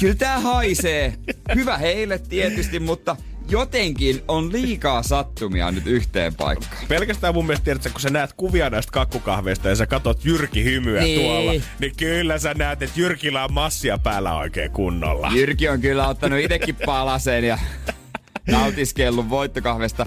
kyllä tää haisee. Hyvä heille tietysti, mutta jotenkin on liikaa sattumia nyt yhteen paikkaan. Pelkästään mun mielestä tiedät, kun sä näet kuvia näistä kakkukahveista ja sä katot Jyrki hymyä Niin. tuolla, niin kyllä sä näet, että Jyrkillä on massia päällä oikein kunnolla. Jyrki on kyllä ottanut itekin palasen ja nautiskellut voittokahvesta.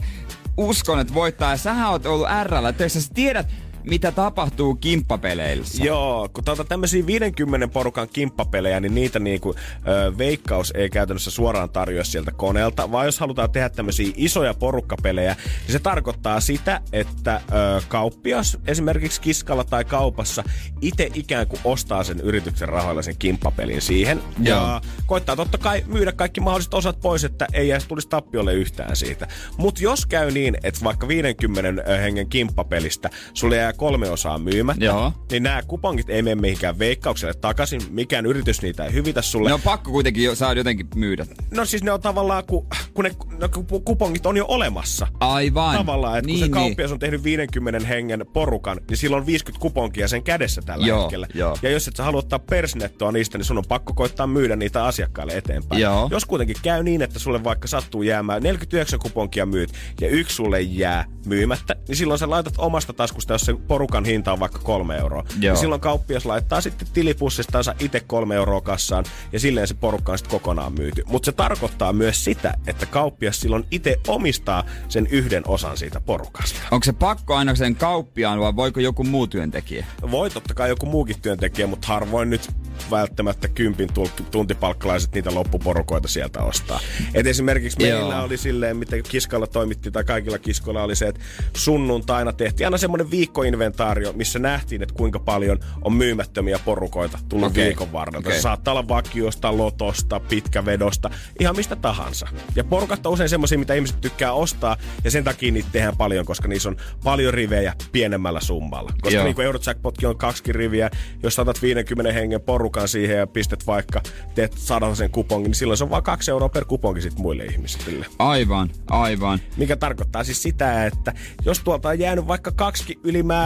Uskon, että voittaa. Ja sähän oot ollut RL töissä. Sä tiedät, mitä tapahtuu kimppapeleissä. Joo, kun tuota tämmöisiä 50 porukan kimppapelejä, niin niitä niinku, ö, veikkaus ei käytännössä suoraan tarjoa sieltä koneelta, vaan jos halutaan tehdä tämmöisiä isoja porukkapelejä, niin se tarkoittaa sitä, että ö, kauppias esimerkiksi kiskalla tai kaupassa itse ikään kuin ostaa sen yrityksen rahoilla sen kimppapelin siihen. Joo. Ja koittaa totta kai myydä kaikki mahdolliset osat pois, että ei edes tulisi tappiolle yhtään siitä. Mutta jos käy niin, että vaikka 50 hengen kimppapelistä sulle jää kolme osaa myymättä, Joo. niin nämä kupongit ei mene mihinkään veikkaukselle takaisin. Mikään yritys niitä ei hyvitä sulle. Ne on pakko kuitenkin jo, saada jotenkin myydä. No siis ne on tavallaan, kun, kun ne no, kun kupongit on jo olemassa. Aivan. Tavallaan, että kun niin, se niin. kauppias on tehnyt 50 hengen porukan, niin silloin on 50 kuponkia sen kädessä tällä Joo, hetkellä. joo. Ja jos et sä halua ottaa persnettoa niistä, niin sun on pakko koittaa myydä niitä asiakkaille eteenpäin. Joo. Jos kuitenkin käy niin, että sulle vaikka sattuu jäämään 49 kuponkia myyt ja yksi sulle jää myymättä, niin silloin sä laitat omasta taskusta, jos se porukan hinta on vaikka kolme euroa. Joo. Ja silloin kauppias laittaa sitten tilipussistansa itse kolme euroa kassaan ja silleen se porukka on sitten kokonaan myyty. Mutta se tarkoittaa myös sitä, että kauppias silloin itse omistaa sen yhden osan siitä porukasta. Onko se pakko aina sen kauppiaan vai voiko joku muu työntekijä? Voi totta kai joku muukin työntekijä, mutta harvoin nyt välttämättä kympin tuntipalkkalaiset niitä loppuporukoita sieltä ostaa. Et esimerkiksi meillä Joo. oli silleen, miten kiskalla toimittiin, tai kaikilla kiskoilla oli se, että sunnuntaina tehtiin aina semmoinen viikkoinventaario, missä nähtiin, että kuinka paljon on myymättömiä porukoita tullut Okei. viikon varrella. Se saattaa olla vakiosta, lotosta, pitkävedosta, ihan mistä tahansa. Ja porukat on usein semmoisia, mitä ihmiset tykkää ostaa, ja sen takia niitä tehdään paljon, koska niissä on paljon rivejä pienemmällä summalla. Koska Joo. niin kuin Eurojackpotkin on kaksi riviä, jos saatat 50 hengen porukan siihen ja pistät vaikka, teet saada sen kupongin, niin silloin se on vain kaksi euroa per kuponki sit muille ihmisille. Aivan, aivan. Mikä tarkoittaa siis sitä, että jos tuolta on jäänyt vaikka kaksi ylimääräistä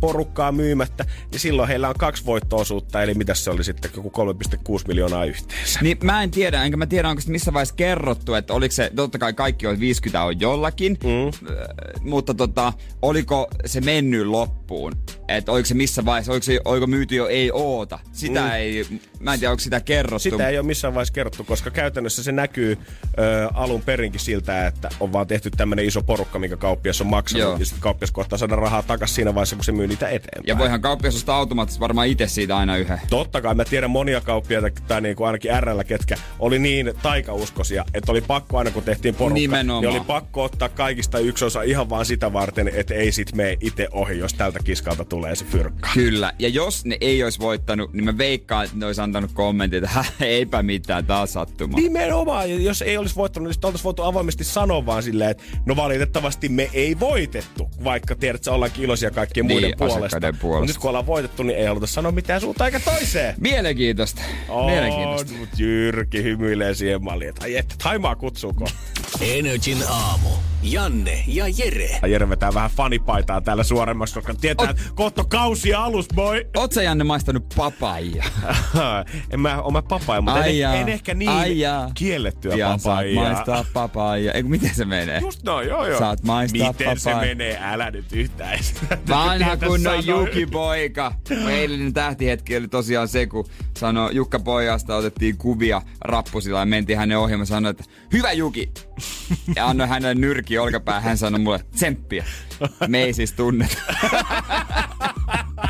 porukkaa myymättä, niin silloin heillä on kaksi voittoosuutta, eli mitä se oli sitten, joku 3,6 miljoonaa yhteensä. Niin mä en tiedä, enkä mä tiedä, onko se missä vaiheessa kerrottu, että oliko se, totta kai kaikki on 50 on jollakin, mm. mutta tota, oliko se mennyt loppuun? Että oliko se missä vaiheessa, oliko, se, oliko myyty jo ei oota? Sitä mm. ei, mä en tiedä, onko sitä kerrottu. Sitä ei ole missään vaiheessa kerrottu, koska käytännössä se näkyy ö, alun perinkin siltä, että on vaan tehty tämmöinen iso porukka, mikä kauppias on maksanut. Joo. Ja sitten kauppias kohtaa saada rahaa takaisin siinä vaiheessa, kun se myy niitä eteenpäin. Ja voihan kauppias ostaa automaattisesti varmaan itse siitä aina yhden. Totta kai, mä tiedän monia kauppiaita, tai niin kuin ainakin RL, ketkä oli niin taikauskosia, että oli pakko aina kun tehtiin porukka, Nimenomaan. niin oli pakko ottaa kaikista yksi osa ihan vaan sitä varten, että ei sit mene itse ohi, jos tältä kiskalta tulee se fyrkka. Kyllä. Ja jos ne ei olisi voittanut, niin mä veikkaan, että ne olisi antanut kommentin, että "Häh, eipä mitään, taas sattuma. Nimenomaan, ja jos ei olisi voittanut, niin sitten oltaisiin voitu avoimesti sanoa vaan silleen, että no valitettavasti me ei voitettu, vaikka tiedät, että ollaankin iloisia kaikkien Niin, muiden puolesta. puolesta. nyt kun ollaan voitettu, niin ei haluta sanoa mitään suuntaan eikä toiseen. Mielenkiintoista. Mielenkiintoista. On, mut Jyrki hymyilee siihen malliin, että ai että, Taimaa kutsuuko? Energin aamu. Janne ja Jere. Ja Jere vetää vähän fanipaitaa täällä suoremmaksi, koska tietää, että kohta kausi alus, boy. Oot sä Janne maistanut papaija? en mä ole papaja, mutta en, en, ehkä niin Ai jaa. kiellettyä Pian saat papaijaa. maistaa papaija. Eikö miten se menee? Just no, joo joo. Saat maistaa Miten se papaja. menee? Älä nyt yhtään. Vanha kunnon. Juki-poika. Eilinen tähtihetki oli tosiaan se, kun sanoi Jukka Pojasta, otettiin kuvia rappusilla ja mentiin hänen ohi. Mä sanoin, että hyvä Juki. Ja annoin hänelle nyrki olkapää. Hän sanoi mulle, tsemppiä. Me ei siis tunneta.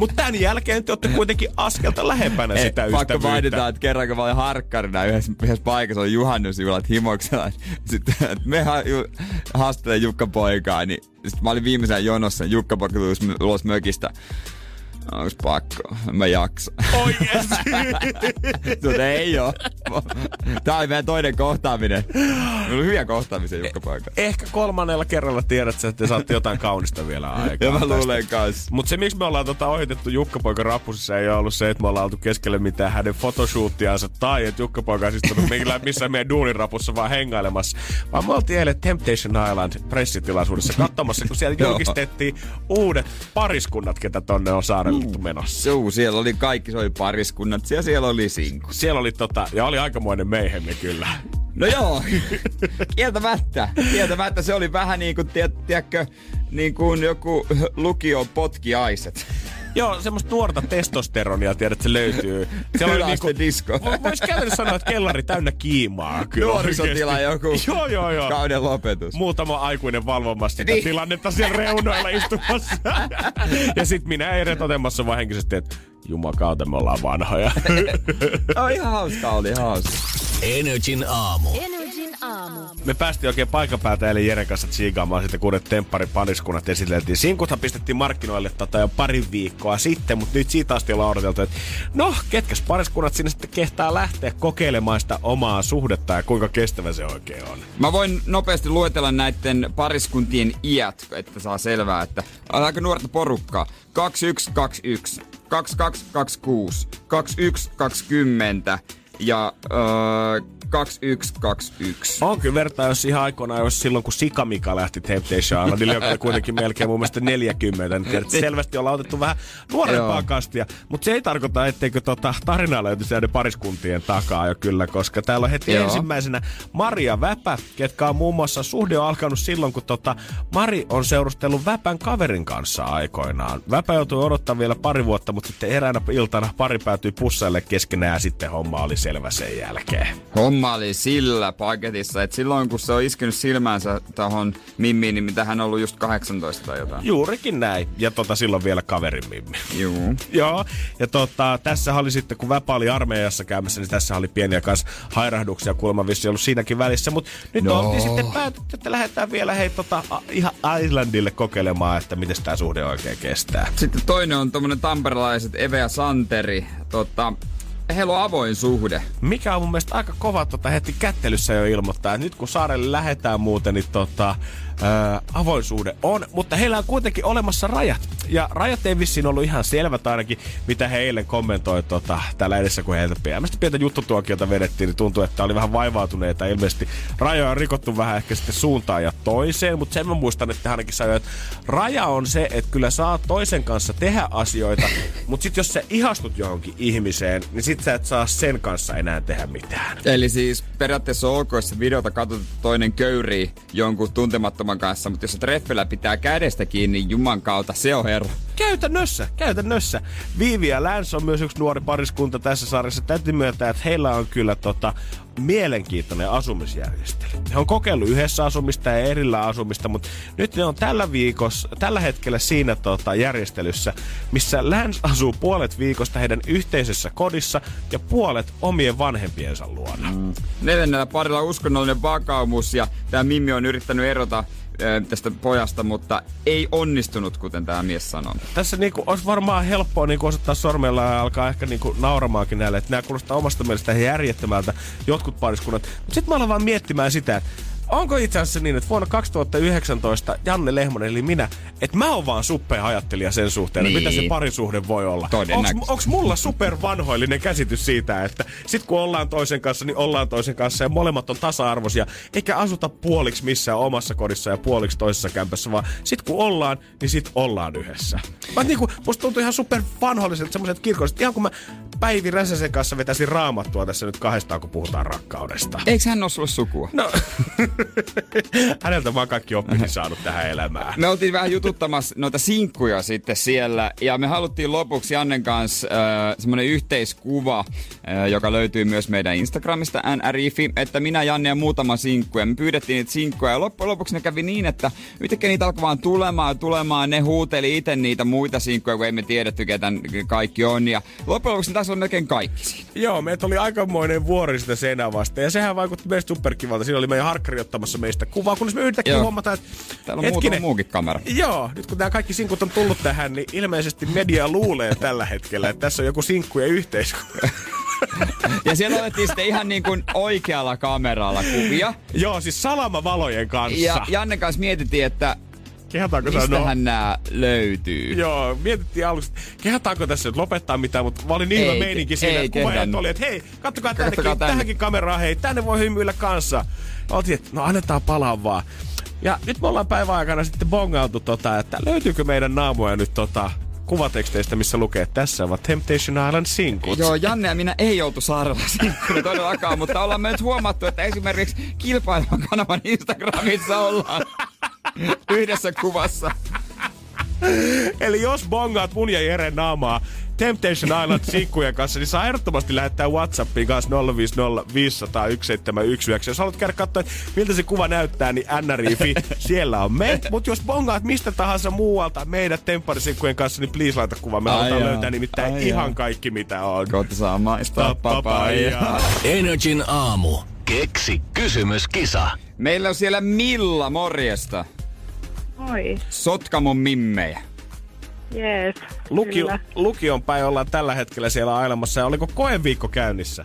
Mutta tämän jälkeen te olette kuitenkin askelta lähempänä Ei, sitä pakko ystävyyttä. mainitaan, että kerran kun mä olin harkkarina yhdessä, yhdessä paikassa, oli juhannusjuhlat himoksella. Sitten että me ha, ju, haastattelin Jukka poikaa, niin sitten mä olin viimeisenä jonossa, Jukka poika tuli ulos mökistä. Onks pakko? Mä jaksan. Oikeesti. Tuota ei oo. Tää oli meidän toinen kohtaaminen. Meillä oli hyviä kohtaamisia Jukka poika. Ehkä kolmannella kerralla tiedät sä, että te saatte jotain kaunista vielä aikaa. Ja mä luulen kans. Mutta se, miksi me ollaan tota ohitettu Jukka-poika rappusissa, ei ole ollut se, että me ollaan oltu keskelle mitään hänen fotoshootiansa tai että Jukka-poika on istunut missään meidän duunirapussa vaan hengailemassa. Vaan me oltiin eilen Temptation Island pressitilaisuudessa katsomassa, kun siellä julkistettiin uudet pariskunnat, ketä tonne on saarelle menossa. Juu, siellä oli kaikki, se oli pariskunnat ja siellä oli sinkku. Siellä oli tota, ja oli aikamoinen meihemmi kyllä. No joo, kieltämättä. Kieltämättä se oli vähän niin kuin, tiedät- tiedätkö, niin kuin joku lukio potkiaiset. Joo, semmoista nuorta testosteronia, tiedät, että se löytyy. Yläaste disco. Vo- Vois käytännössä sanoa, että kellari täynnä kiimaa. Kyllä Nuorisotila joku Joo, joo, joo. kauden lopetus. Muutama aikuinen valvomassa sitä Niin. tilannetta siellä reunoilla istumassa. ja sit minä Eire totemassa vaan henkisesti, että jumakautta me ollaan vanhoja. Oh, ihan hauska oli, hauska. Energin aamu. Energin aamu. me päästiin oikein paikan päältä eli Jeren kanssa tsiigaamaan sitten kuudet tempparipariskunnat esiteltiin. Sinkuthan pistettiin markkinoille tota jo pari viikkoa sitten, mutta nyt siitä asti ollaan odoteltu, että no, ketkäs pariskunnat sinne sitten kehtaa lähteä kokeilemaan sitä omaa suhdetta ja kuinka kestävä se oikein on. Mä voin nopeasti luetella näiden pariskuntien iät, että saa selvää, että on aika nuorta porukkaa. 2121, 2226, 2120 ja öö, 2121. On kyllä vertaa, jos ihan aikoinaan, jos silloin kun Sika Mika lähti Temptation Islandille, joka oli kuitenkin melkein mun mielestä 40, niin selvästi ollaan otettu vähän nuorempaa kastia. Mutta se ei tarkoita, etteikö tota tarinaa löytyisi näiden pariskuntien takaa jo kyllä, koska täällä on heti Joo. ensimmäisenä Maria Väpä, ketkä on muun muassa suhde on alkanut silloin, kun tota Mari on seurustellut Väpän kaverin kanssa aikoinaan. Väpä joutui odottaa vielä pari vuotta, mutta sitten eräänä iltana pari päätyi pussaille keskenään ja sitten homma oli selvä sen jälkeen. Homma oli sillä paketissa, että silloin kun se on iskenyt silmäänsä tahon Mimmiin, niin mitä hän on ollut just 18 tai jotain. Juurikin näin. Ja tota silloin vielä kaverin Mimmi. Juu. Joo, ja tota, tässä oli sitten, kun Väpä oli armeijassa käymässä, niin tässä oli pieniä kanssa hairahduksia kuulemma vissi ollut siinäkin välissä. Mutta nyt No. oltiin sitten päätetty, että lähdetään vielä hei tota, a- ihan Islandille kokeilemaan, että miten tämä suhde oikein kestää. Sitten toinen on tommonen tamperelaiset Eve ja Santeri. Tota, heillä on avoin suhde. Mikä on mun mielestä aika kova tota, heti kättelyssä jo ilmoittaa, että nyt kun saarelle lähetään muuten, niin tota, ää, avoinsuhde on, mutta heillä on kuitenkin olemassa rajat. Ja rajat ei vissiin ollut ihan selvät ainakin, mitä he eilen kommentoi tota, täällä edessä, kun heiltä pienemmistä pientä juttutuokiota vedettiin, niin tuntui, että oli vähän vaivautuneita. Ilmeisesti rajoja on rikottu vähän ehkä sitten suuntaan ja toiseen, mutta sen mä muistan, että ainakin sanoi, että raja on se, että kyllä saa toisen kanssa tehdä asioita, mutta sitten jos sä ihastut johonkin ihmiseen, niin sit sä et saa sen kanssa enää tehdä mitään. Eli siis periaatteessa ok, jos videota katsot, toinen köyrii jonkun tuntemattoman kanssa, mutta jos se treffellä pitää kädestä kiinni Juman kautta, se on herra. Käytännössä, käytännössä. Viivi ja Läns on myös yksi nuori pariskunta tässä sarjassa. Täytyy myöntää, että heillä on kyllä tota, mielenkiintoinen asumisjärjestely. He on kokeillut yhdessä asumista ja erillä asumista, mutta nyt ne on tällä, viikossa, tällä hetkellä siinä tota, järjestelyssä, missä Läns asuu puolet viikosta heidän yhteisessä kodissa ja puolet omien vanhempiensa luona. Mm. Neljännellä parilla uskonnollinen vakaumus ja tämä Mimmi on yrittänyt erota tästä pojasta, mutta ei onnistunut, kuten tämä mies sanoi. tässä niinku olisi varmaan helppoa niinku osoittaa sormella ja alkaa ehkä niinku nauramaankin näille, että nämä kuulostaa omasta mielestä järjettömältä jotkut pariskunnat. Sitten mä aloin vaan miettimään sitä, että onko itse asiassa niin, että vuonna 2019 Janne Lehmonen, eli minä, että mä oon vaan suppea ajattelija sen suhteen, niin. Niin. mitä se parisuhde voi olla. Onko mulla super vanhoillinen käsitys siitä, että sit kun ollaan toisen kanssa, niin ollaan toisen kanssa ja molemmat on tasa-arvoisia, eikä asuta puoliksi missään omassa kodissa ja puoliksi toisessa kämpässä, vaan sit kun ollaan, niin sit ollaan yhdessä. Mä niinku, musta tuntuu ihan super vanhoilliselta semmoiset kirkolliset, ihan kun mä Päivi Räsäsen kanssa vetäisin raamattua tässä nyt kahdestaan, kun puhutaan rakkaudesta. Eikö hän ole sulle sukua? No, häneltä mä oon kaikki oppini saanut tähän elämään. Me oltiin vähän jututtamassa noita sinkkuja sitten siellä ja me haluttiin lopuksi Jannen kanssa äh, semmoinen yhteiskuva, äh, joka löytyy myös meidän Instagramista nrifi, että minä, Janne ja muutama sinkku ja me pyydettiin niitä sinkkuja ja loppujen lopuksi ne kävi niin, että yhtäkkiä niitä alkoi vaan tulemaan ja tulemaan, ne huuteli itse niitä muita sinkkuja, kun emme tiedetty ketä kaikki on ja loppujen lopuksi ne taisi olla melkein kaikki siinä. Joo, meitä oli aikamoinen vuori sitä seinää vasta. Ja sehän vaikutti meistä superkivalta. Siinä oli meidän harkkari ottamassa meistä kuvaa, kunnes me yhtäkkiä Joo. huomataan, että Täällä on muutama muukin kamera. Joo, nyt kun nämä kaikki sinkut on tullut tähän, niin ilmeisesti media luulee tällä hetkellä, että tässä on joku sinkkujen yhteiskunta. Ja siellä otettiin sitten ihan niin kuin oikealla kameralla kuvia. Joo, siis salamavalojen kanssa. Ja Janne kanssa mietittiin, että Kehataanko sanoa? mistähän nämä löytyy. Joo, mietittiin aluksi, että kehataanko tässä nyt lopettaa mitään, mutta mä olin niin hyvä Ei, meininki ei siinä, että kuvaajat oli, että hei, kattokaa tännekin, tänne. tähänkin kameraan, hei, tänne voi hymyillä kanssa. Oltiin, että no annetaan palaa vaan. Ja nyt me ollaan päivän aikana sitten bongailtu tota, että löytyykö meidän naamoja nyt tota, kuvateksteistä, missä lukee, että tässä ovat Temptation Island sinkut. Joo, Janne ja minä ei joutu saarella sinkkuna todellakaan, mutta ollaan me nyt huomattu, että esimerkiksi kilpailevan kanavan Instagramissa ollaan yhdessä kuvassa. Eli jos bongaat mun ja Jeren naamaa Temptation Island sinkkujen kanssa, niin saa ehdottomasti lähettää Whatsappiin kanssa 050 500 1719. Jos haluat käydä katsoa, että miltä se kuva näyttää, niin nrifi, siellä on me. Mutta jos bongaat mistä tahansa muualta meidät tempparisikkujen kanssa, niin please laita kuva. Me Ai halutaan jaa. löytää nimittäin Ai ihan jaa. kaikki, mitä on. Kohta saa maistaa papaijaa. Energin aamu. Keksi kysymyskisa. Meillä on siellä Milla, morjesta. Oi, Sotkamon mimmejä. jees. Lukio, Kyllä. lukion päin ollaan tällä hetkellä siellä ailemassa. Ja oliko koeviikko käynnissä?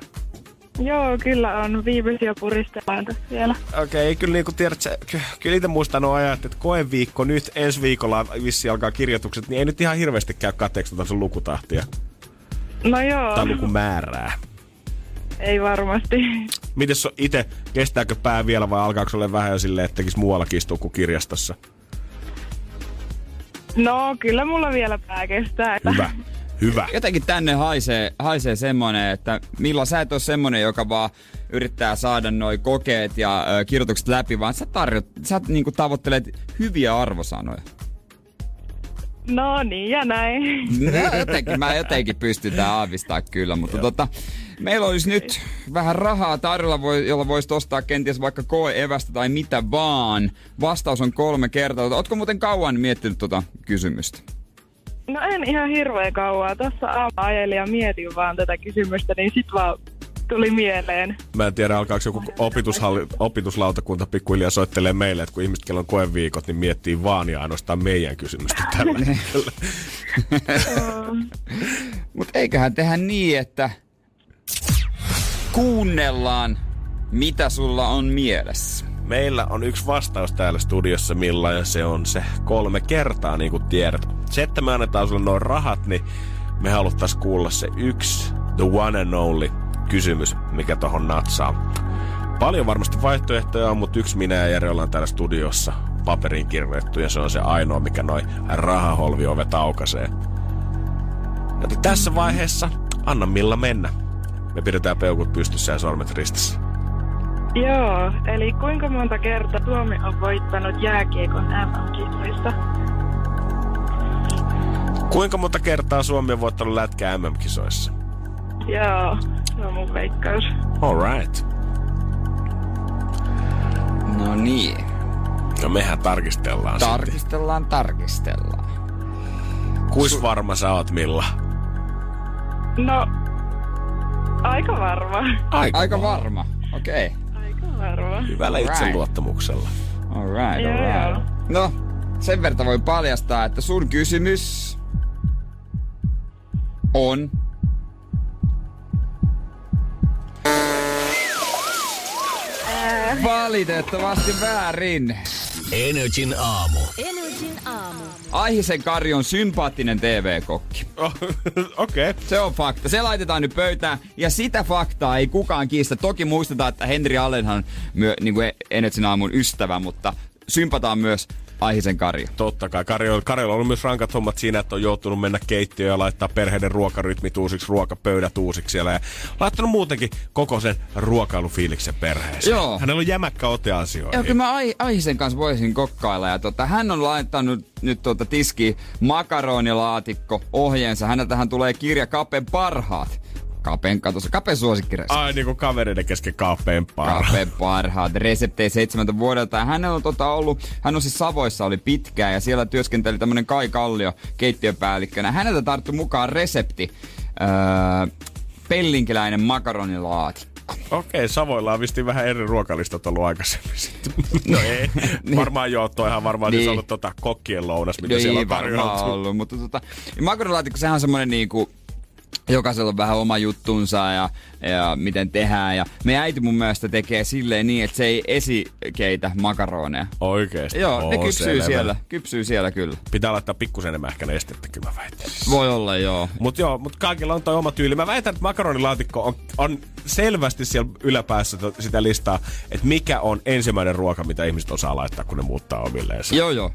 Joo, kyllä on. Viimeisiä puristellaan tässä vielä. Okei, okay, kyllä niin kuin tiedät, sä, kyllä itse muistan nuo ajat, että koeviikko nyt ensi viikolla vissi alkaa kirjoitukset, niin ei nyt ihan hirveästi käy katteeksi tota sun lukutahtia No joo. tai lukumäärää. ei varmasti. Mites itse, kestääkö pää vielä vai alkaako se olla vähän jo silleen, että tekisi muuallakin istua kuin kirjastossa? No, kyllä mulla vielä pää kestää. että- Hyvä, hyvä. Jotenkin tänne haisee, haisee semmonen, että Milla sä et ole semmonen, joka vaan yrittää saada noi kokeet ja ö, kirjoitukset läpi, vaan sä, tarjot, sä niinku tavoittelet hyviä arvosanoja. No niin ja näin. No, jotenkin, mä jotenkin pystyn tää aavistaa kyllä, mutta tota, meillä olisi nyt vähän rahaa tarjolla, voi, jolla voisi ostaa kenties vaikka koe-evästä tai mitä vaan. Vastaus on kolme kertaa. Ootko muuten kauan miettinyt tota kysymystä? No en ihan hirveän kauaa. Tuossa aamu ajelin ja mietin vaan tätä kysymystä, niin sit vaan tuli mieleen. Mä en tiedä, alkaako joku opetushalli, opituslautakunta pikkuhiljaa soittelee meille, että kun ihmiset, kello on koeviikot, niin miettii vaan ja ainoastaan meidän kysymystä tällä hetkellä. Mutta eiköhän tehdä niin, että kuunnellaan, mitä sulla on mielessä. Meillä on yksi vastaus täällä studiossa, Milla, ja se on se kolme kertaa, niin kuin tiedät. Se, että me annetaan sulle noin rahat, niin me haluttais kuulla se yksi, the one and only kysymys, mikä tohon natsaa. Paljon varmasti vaihtoehtoja on, mutta yksi minä ja Jere ollaan täällä studiossa paperiin kirjoitettu, ja se on se ainoa, mikä noin rahaholviovet aukaisee. Joten tässä vaiheessa anna Milla mennä. Me pidetään peukut pystyssä ja sormet ristissä. Joo, eli kuinka monta kertaa Suomi on voittanut jääkiekon MM-kisoissa? Kuinka monta kertaa Suomi on voittanut lätkää MM-kisoissa? Joo, se on mun veikkaus. Alright. No niin, No mehän tarkistellaan sitten. tarkistellaan, tarkistellaan. Kuis varma sä oot, Milla? No, aika varma. Aika, Aika varma, okei. Okay. Aika varma. Hyvällä Alright. itseluottamuksella. Alright, Joo, alright. No, sen verran voi paljastaa, että sun kysymys on... Valitettavasti väärin. Energin aamu. Energin aamu. Aihisen Kari on sympaattinen TV-kokki. Oh, Okei. Okay. Se on fakta. Se laitetaan nyt pöytään ja sitä faktaa ei kukaan kiistä. Toki muistetaan, että Henri Allenhan on myö, niin kuin Energin aamun ystävä, mutta sympataan myös Aihisen Kari. Totta kai. Kari on, Kari on ollut myös rankat hommat siinä, että on joutunut mennä keittiöön ja laittaa perheiden ruokarytmit uusiksi, ruokapöydät uusiksi siellä. Ja laittanut muutenkin koko sen ruokailufiiliksen perheeseen. Joo. Hänellä on jämäkkä ote asioihin. Joo, kyllä mä Ai- Aihisen kanssa voisin kokkailla. Ja tota, hän on laittanut nyt tuota tiski makaronilaatikko ohjeensa. Häneltähän tulee kirja Kapen parhaat. Kapen, katossa, Kapen suosikkiresepti. Ai niinku kavereiden kesken kaapeen parha. Kapen parhaat reseptejä seitsemältä vuodelta. Ja hän on tota ollut, hän on siis Savoissa oli pitkään ja siellä työskenteli tämmönen Kai Kallio keittiöpäällikkönä. Häneltä tarttu mukaan resepti. Öö, pellinkiläinen makaronilaatikko. Okei, Savoilla on vissiin vähän eri ruokalistat ollut aikaisemmin. no ei, varmaan joo, toihan varmaan niin. Niin. siis ollut tota kokkien lounas, mitä Joo, siellä on tarjottu. ollut, mutta tota, makaronilaatikko, sehän on semmonen niinku, jokaisella on vähän oma juttunsa ja, ja miten tehdään. Ja meidän äiti mun mielestä tekee silleen niin, että se ei esikeitä makaroneja. Oikeesti? Joo, ne Oo, kypsyy selvä. siellä, kypsyy siellä kyllä. Pitää laittaa pikkusen enemmän ehkä nestettä, kyllä mä väittäisin. Voi olla, joo. Mut joo, mut kaikilla on toi oma tyyli. Mä väitän, että makaronilaatikko on, on selvästi siellä yläpäässä to- sitä listaa, että mikä on ensimmäinen ruoka, mitä ihmiset osaa laittaa, kun ne muuttaa omilleen. Joo, joo.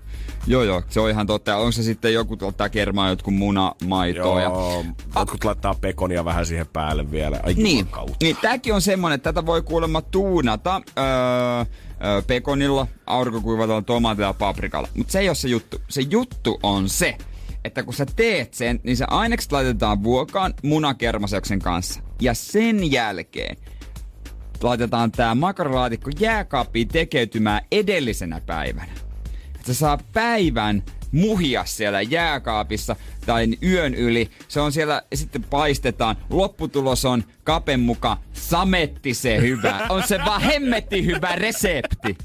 Joo, joo, se on ihan totta. Ja onko se sitten joku tuottaa kermaa, jotkut munamaitoa. Ja... Joo, jotkut laittaa pekonia vähän siihen päälle vielä. Ai Niin, niin tämäkin on semmonen, että tätä voi kuulemma tuunata öö, öö, pekonilla, aurinkokuivatulla tomaatilla ja paprikalla. Mutta se ei ole se juttu. Se juttu on se, että kun sä teet sen, niin se ainekset laitetaan vuokaan munakermaseksen kanssa. Ja sen jälkeen laitetaan tää makaronilaatikko jääkaappiin tekeytymään edellisenä päivänä. Että se saa päivän muhia siellä jääkaapissa tai yön yli. Se on siellä, sitten paistetaan. Lopputulos on kapen mukaan sametti se hyvä. On se vaan hemmetti hyvä resepti.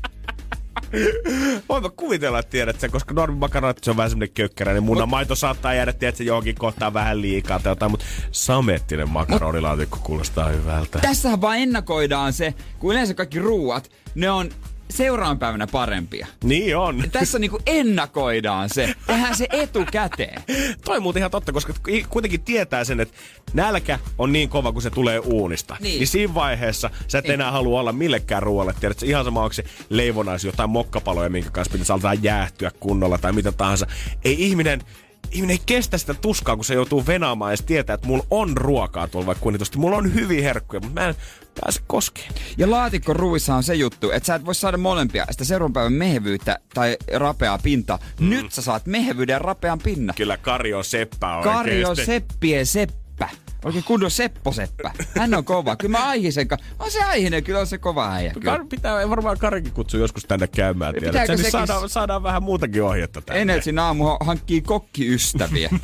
Voin mä kuvitella, että tiedät sen, koska normi makaronit se on vähän semmonen kökkäräinen. Munamaito saattaa jäädä, tiedät, se johonkin kohtaan vähän liikaa tai jotain, mutta samettinen makaronilaatikko kuulostaa hyvältä. Tässähän vaan ennakoidaan se, kun yleensä kaikki ruuat, ne on seuraavan päivänä parempia. Niin on. Tässä niinku ennakoidaan se. Tehdään se etukäteen. Toi muuten ihan totta, koska kuitenkin tietää sen, että nälkä on niin kova, kun se tulee uunista. Niin. niin siinä vaiheessa sä et enää halua olla millekään ruoalle. Tiedät, ihan sama onko se leivonaisi jotain mokkapaloja, minkä kanssa pitäisi alkaa jäähtyä kunnolla tai mitä tahansa. Ei ihminen ihminen ei kestä sitä tuskaa, kun se joutuu venaamaan ja tietää, että mulla on ruokaa tuolla vaikka kunnitusti. Mulla on hyviä herkkuja, mutta mä en pääse koskeen. Ja laatikko ruuissa on se juttu, että sä et voi saada molempia. Sitä seuraavan päivän mehevyyttä tai rapeaa pinta. Mm. Nyt sä saat mehevyyden ja rapean pinnan. Kyllä Kari on seppä on oikeesti. seppien seppä. Oikein kunnon Seppo Seppä. Hän on kova. Kyllä mä aihisen ka- On se aihinen, kyllä on se kova äijä. Kyllä. Kar- pitää varmaan Karikin kutsua joskus tänne käymään. Tiedät. Pitääkö Niin sekin- saadaan, saadaan, vähän muutakin ohjetta tänne. Enelsin aamu hankkii kokkiystäviä.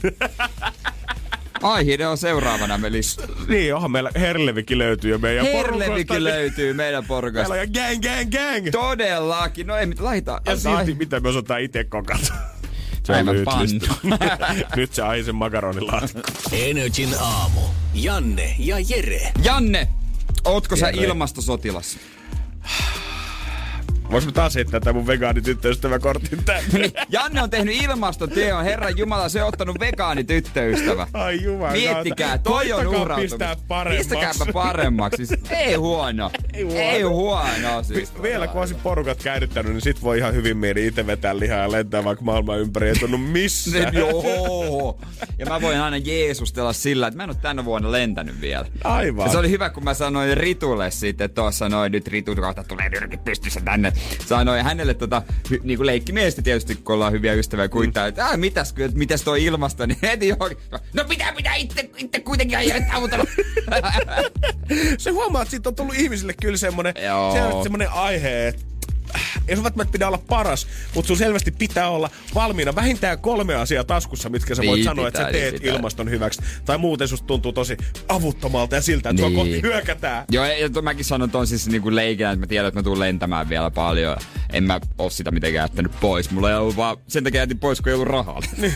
Aihinen on seuraavana melissä. Niin, onhan meillä Herlevikin löytyy jo meidän. Herlevikin löytyy meidän porukasta. Meillä on gang, gang, gang. Todellakin. No ei mit, laita. Ja silti, mitä me osataan itse kokata. Se pannu. lista. Nyt se aisen makaronilaatikko. Energin aamu. Janne ja Jere. Janne, ootko sä Jere. ilmastosotilas? Vois mä taas heittää tämän mun vegaanityttöystäväkortin tänne. Niin, Janne on tehnyt ilmastoteon. Herran Jumala, se on ottanut vegaanityttöystävä. Ai jumala. Miettikää, toi on uhrautumista. pistää paremmaksi. Pistäkääpä paremmaksi. Siis, ei huono. Ei huono. Ei huono. Siis. Vi- Vielä kun olisin porukat käydyttänyt, niin sit voi ihan hyvin mieli itse vetää lihaa ja lentää vaikka maailman ympäri. Ei tunnu missään. Joo. Ja mä voin aina jeesustella sillä, että mä en ole tänä vuonna lentänyt vielä. Aivan. Ja se oli hyvä, kun mä sanoin Ritulle sitten, että tuossa noin nyt Ritu kautta tulee nyrkit pystyssä tänne. Sanoin hänelle tota, hy, niin kuin leikkimiestä tietysti, kun ollaan hyviä ystäviä kuittaa, että äh, mitäs, mitäs toi ilmasto, niin heti johonkin. No pitää, pitää itse, itse kuitenkin ajaa autolla. se huomaa, että siitä on tullut ihmisille kyllä semmonen, Joo. selvästi semmonen aihe, että ei sun välttämättä pidä olla paras, mutta sun selvästi pitää olla valmiina vähintään kolme asiaa taskussa, mitkä sä voit Niin sanoa, että sä pitää, niin teet pitää. ilmaston hyväksi. Tai muuten susta tuntuu tosi avuttomalta ja siltä, että niin. sua Niin. kohti hyökätään. Joo, ja to, mäkin sanon ton siis niinku leikinä, että mä tiedän, että mä tuun lentämään vielä paljon. En mä oo sitä mitenkään jättänyt pois. Mulla ei ollut vaan, sen takia jätin pois, kun ei ollut rahaa.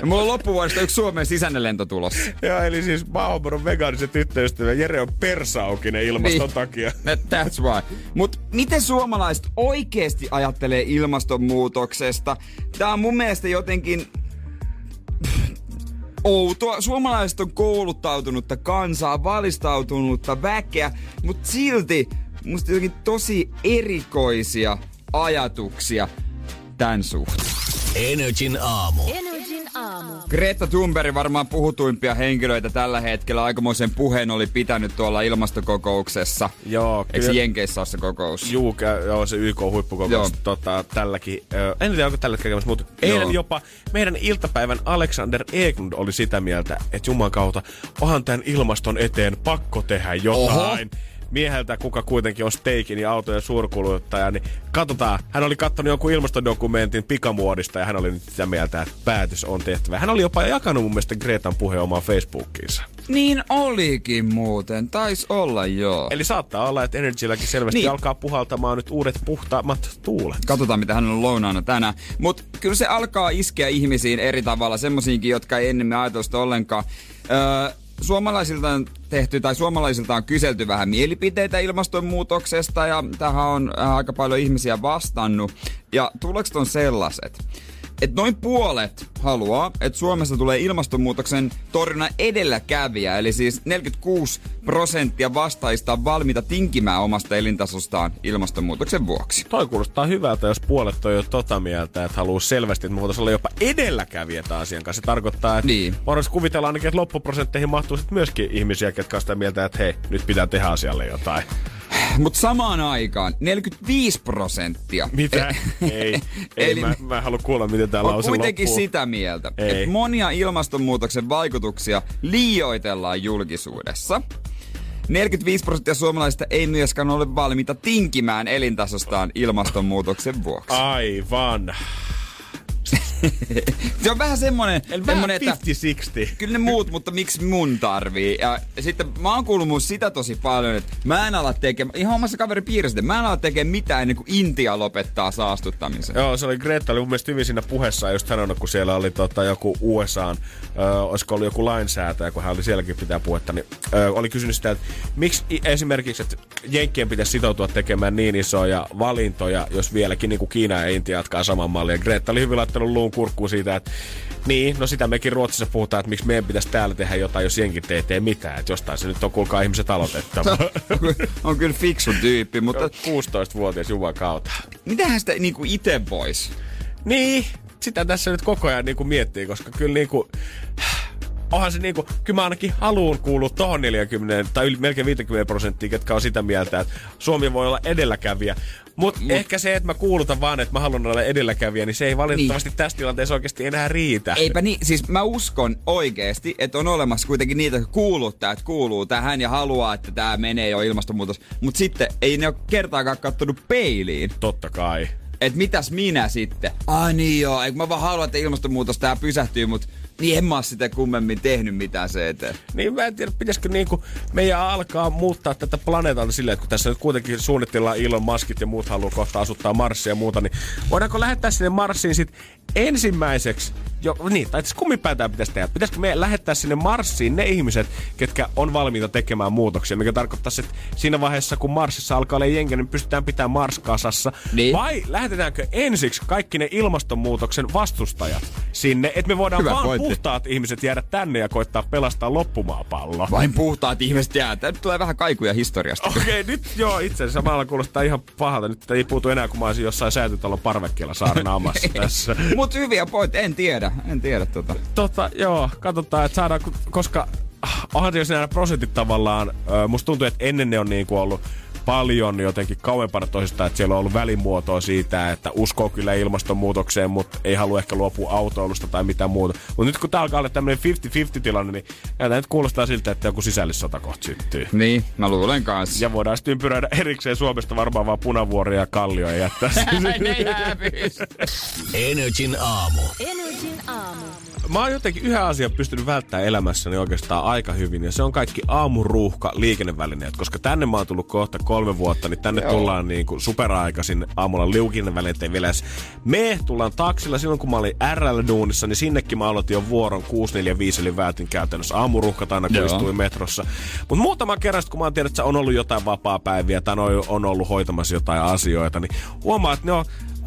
ja mulla on loppuvuodesta yksi Suomen sisäinen lento tulossa. Ja eli siis Mahomoron vegaanisen tyttöystävä Jere on persaukinen ilmaston Niin. takia. That's why. Mut miten suomalaiset oikeesti ajattelee ilmastonmuutoksesta? Tää on mun mielestä jotenkin outoa. Suomalaiset on kouluttautunutta kansaa, valistautunutta väkeä, mutta silti musta jotenkin tosi erikoisia ajatuksia tämän suhteen. Energin aamu. Energin aamu. Greta Thunberg varmaan puhutuimpia henkilöitä tällä hetkellä. Aikamoisen puheen oli pitänyt tuolla ilmastokokouksessa. Joo, Eikö se kyllä. Jenkeissä ole se kokous? Juu, joo, se YK-huippukokous Joo. tota, tälläkin. Ö, en tiedä, onko tällä käymässä, mutta eilen jopa meidän iltapäivän Alexander Eklund oli sitä mieltä, että Juman kautta onhan tämän ilmaston eteen pakko tehdä jotain. Oho. Mieheltä, kuka kuitenkin on steikin ja autojen suurkuluttaja, niin katsotaan. Hän oli katsonut jonkun ilmastodokumentin pikamuodista ja hän oli nyt sitä mieltä, että päätös on tehtävä. Hän oli jopa jakanut mun mielestä Gretan puheen omaan Facebookiinsa. Niin olikin muuten, tais olla joo. Eli saattaa olla, että Energylläkin selvästi Niin. alkaa puhaltamaan nyt uudet puhtaammat tuulet. Katsotaan, mitä hän on lounaana tänään. Mutta kyllä se alkaa iskeä ihmisiin eri tavalla, semmosiinkin, jotka ei ennen ajatellut sitä ollenkaan. Öö, suomalaisilta on tehty, tai suomalaisilta on kyselty vähän mielipiteitä ilmastonmuutoksesta, ja tähän on äh, aika paljon ihmisiä vastannut. Ja tulokset on sellaiset, että noin puolet haluaa, että Suomessa tulee ilmastonmuutoksen torjunnan edelläkävijä, eli siis 46 prosenttia vastaajista on valmiita tinkimään omasta elintasostaan ilmastonmuutoksen vuoksi. Toi kuulostaa hyvältä, jos puolet on jo tota mieltä, että haluaa selvästi, että me voitaisiin olla jopa edelläkävijä tämän asian kanssa. Se tarkoittaa, että Niin. voidaan kuvitella ainakin, että loppuprosentteihin mahtuu sit myöskin ihmisiä, ketkä on sitä mieltä, että hei, nyt pitää tehdä asialle jotain. Mutta samaan aikaan 45 prosenttia. Mitä? ei, ei Eli- mä, mä en halua kuulla, miten on lause kuitenkin loppuu. sitä mieltä, että monia ilmastonmuutoksen vaikutuksia liioitellaan julkisuudessa. 45 prosenttia suomalaisista ei myöskään ole valmiita tinkimään elintasostaan ilmastonmuutoksen vuoksi. Aivan. Se on vähän semmonen, Eli semmonen vähän että 50-60. kyllä ne muut, mutta miksi mun tarvii? Ja sitten mä oon kuullut mun sitä tosi paljon, että mä en ala tekemään, ihan omassa kaveripiirissä, mä en ala tekemään mitään ennen kuin Intia lopettaa saastuttamisen. Joo, se oli Greta oli mun mielestä hyvin siinä puheessa just sanonut, kun siellä oli tota, joku USAn, ö, olisiko ollut joku lainsäätäjä, kun hän oli sielläkin pitää puhetta, niin ö, oli kysynyt sitä, että miksi esimerkiksi, että Jenkkien pitäisi sitoutua tekemään niin isoja valintoja, jos vieläkin niin kuin Kiina ja Intia jatkaa saman mallin. Ja Greta oli hyvin laittanut luun kurkkuun siitä, että niin, no sitä mekin Ruotsissa puhutaan, että miksi meidän pitäisi täällä tehdä jotain, jos Jenkit ei tee mitään. Että jostain se nyt on, kuulkaa ihmiset aloitettava. on kyllä fiksu tyyppi, mutta 16-vuotias jumakauta. mitähän sitä niinku ite vois? Niin, sitä tässä nyt koko ajan niinku miettii, koska kyllä niinku... Onhan se niinku, kyllä mä ainakin haluun kuulua tohon 40 tai yli, melkein 50 prosenttia, ketkä on sitä mieltä, että Suomi voi olla edelläkävijä. Mutta Mut. ehkä se, että mä kuulutan vaan, että mä haluan olla edelläkävijä, niin se ei valitettavasti niin. tässä tilanteessa oikeasti enää riitä. Eipä niin, siis mä uskon oikeesti, että on olemassa kuitenkin niitä, jotka kuuluttaa, että kuuluu tähän ja haluaa, että tämä menee jo ilmastonmuutos. Mutta sitten ei ne ole kertaakaan kattonut peiliin. Totta kai. että mitäs minä sitten? Ai niin joo, eikö mä vaan haluan, että ilmastonmuutos tää pysähtyy, mutta niin en mä oo sitä kummemmin tehnyt mitään se eteen. Niin mä en tiedä, pitäisikö niinku meidän alkaa muuttaa tätä planeetalta silleen, että kun tässä nyt kuitenkin suunnitellaan Elon Muskit ja muut haluaa kohta asuttaa Marsia ja muuta, niin voidaanko lähettää sinne Marsiin sit ensimmäiseksi, jo, niin, tai siis kummin tämä pitäisi tehdä? Pitäisikö me lähettää sinne Marsiin ne ihmiset, ketkä on valmiita tekemään muutoksia, mikä tarkoittaa, että siinä vaiheessa, kun Marsissa alkaa olla jengi, niin pystytään pitämään Mars kasassa. Niin. Vai lähetetäänkö ensiksi kaikki ne ilmastonmuutoksen vastustajat sinne, että me voidaan Hyvä vaan pointti. puhtaat ihmiset jäädä tänne ja koittaa pelastaa loppumaapallo. Vain puhtaat ihmiset jää. Tää nyt tulee vähän kaikuja historiasta. Okei, okay, nyt joo, itse asiassa samalla kuulostaa ihan pahalta. Nyt ei puutu enää, kun mä olisin jossain säätytalon parvekkeella saarnaamassa tässä. Mut hyviä point, en tiedä. En tiedä tota. Tota, joo, katsotaan, että saadaan, koska ah, onhan jos nämä prosentit tavallaan, musta tuntuu, että ennen ne on niin kuin ollut paljon jotenkin kauempana toisistaan, että siellä on ollut välimuotoa siitä, että uskoo kyllä ilmastonmuutokseen, mutta ei halua ehkä luopua autoilusta tai mitään muuta. Mutta nyt kun tää alkaa olla tämmöinen 50-50 tilanne, niin tämä nyt kuulostaa siltä, että joku sisällissota kohta syttyy. Niin, mä luulen kanssa. Ja voidaan sitten ympyröidä erikseen Suomesta varmaan vaan punavuoria ja kallio ja jättää ne Energin aamu. Energin aamu. Mä oon jotenkin yhden asian pystynyt välttämään elämässäni oikeastaan aika hyvin, ja se on kaikki aamuruuhka liikennevälineet, koska tänne mä oon tullut kohta kolme vuotta, niin tänne Joo. tullaan niin kuin superaikaisin aamulla liukinnevälineet ei vielä edes me tullaan taksilla. Silloin kun mä olin RL-duunissa, niin sinnekin mä aloitin jo vuoron 645, eli vältin käytännössä aamuruuhkat aina, kun Joo. istuin metrossa. Mutta muutaman kerran, kun mä oon tiedä, että on ollut jotain vapaa-päiviä tai on ollut hoitamassa jotain asioita, niin huomaa, että ne on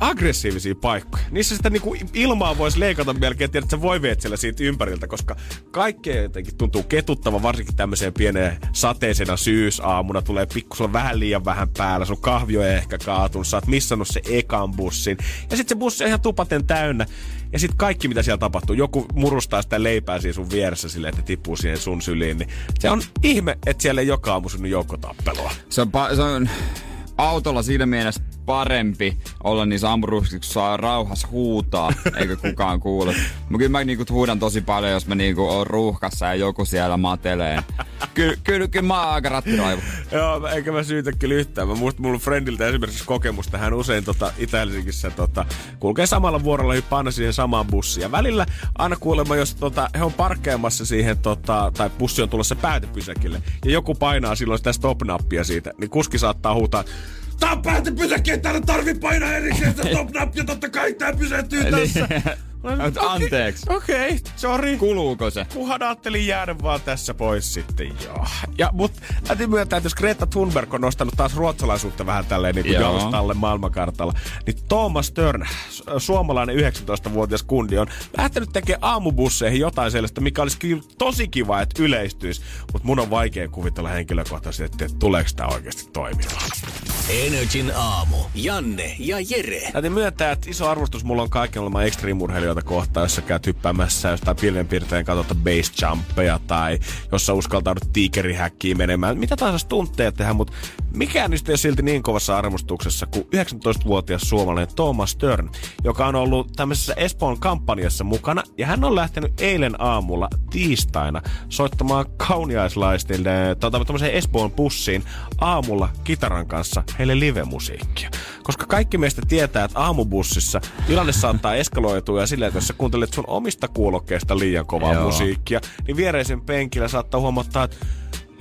aggressiivisia paikkoja. Niissä sitä niinku ilmaa voisi leikata melkein, että sä voi siellä siitä ympäriltä, koska kaikkea jotenkin tuntuu ketuttava, varsinkin tämmöiseen pieneen sateisena syysaamuna. Tulee pikku, sulla on vähän liian vähän päällä, sun kahvi on ehkä kaatunut, sä oot missannut se ekan bussin. Ja sitten se bussi on ihan tupaten täynnä. Ja sitten kaikki, mitä siellä tapahtuu, joku murustaa sitä leipää siinä sun vieressä silleen, että tippuu siihen sun syliin, niin se on ihme, että siellä ei joka aamu synny joukkotappelua. Se on, pa- se on autolla siinä mielessä parempi olla niissä ampuruuksissa, kun saa rauhassa huutaa, eikä kukaan kuule. Mutta kyllä mä niinku huudan tosi paljon, jos mä niinku oon ruuhkassa ja joku siellä matelee. Kyllä, kyllä, kyllä mä oon aika rattiraivu. Joo, mä- eikä mä syytä kyllä yhtään. Mä muistan mulla friendiltä esimerkiksi kokemusta. Hän usein tota, Itä-Helsingissä tota, kulkee samalla vuorolla hyppää aina siihen samaan bussiin. Ja välillä aina kuulemma, jos tota, he on parkkeamassa siihen, tota, tai bussi on tulossa päätepysäkille, ja joku painaa silloin sitä stop-nappia siitä, niin kuski saattaa huutaa, Tää on päätepysäkki, ei täällä tarvi painaa erikseen sitä stop-nappia, totta kai tää pysähtyy tässä. Mutta anteeksi. Okei, okay, sorry. Kuluuko se? Kunhan ajattelin jäädä vaan tässä pois sitten, joo. Ja, mut täytyy myöntää, että jos Greta Thunberg on nostanut taas ruotsalaisuutta vähän tälleen niin kuin Joo. jalustalle maailmankartalla, niin Thomas Stern, su- suomalainen 19-vuotias kundi, on lähtenyt tekemään aamubusseihin jotain sellaista, mikä olisi kyllä tosi kiva, että yleistyisi. Mutta mun on vaikea kuvitella henkilökohtaisesti, että tuleeko tämä oikeasti toimimaan. Energin aamu. Janne ja Jere. Täytyy myöntää, että iso arvostus mulla on kaiken olemaan extreme-urheilijoita kohtaan, jos sä käyt hyppäämässä jostain pilvenpiirtein katsota base jumpeja tai jos sä uskaltaudut tiikerihäkkiin menemään. Mitä tahansa tunteja tehdä, mutta mikään niistä ei ole silti niin kovassa arvostuksessa kuin 19-vuotias suomalainen Thomas Stern, joka on ollut tämmöisessä Espoon kampanjassa mukana ja hän on lähtenyt eilen aamulla tiistaina soittamaan kauniaislaistille tota, tämmöiseen Espoon bussiin aamulla kitaran kanssa heille live-musiikkia. Koska kaikki meistä tietää, että aamubussissa tilanne saattaa eskaloitua ja silleen, että jos sä kuuntelet sun omista kuulokkeista liian kovaa Joo. musiikkia, niin viereisen penkillä saattaa huomata, että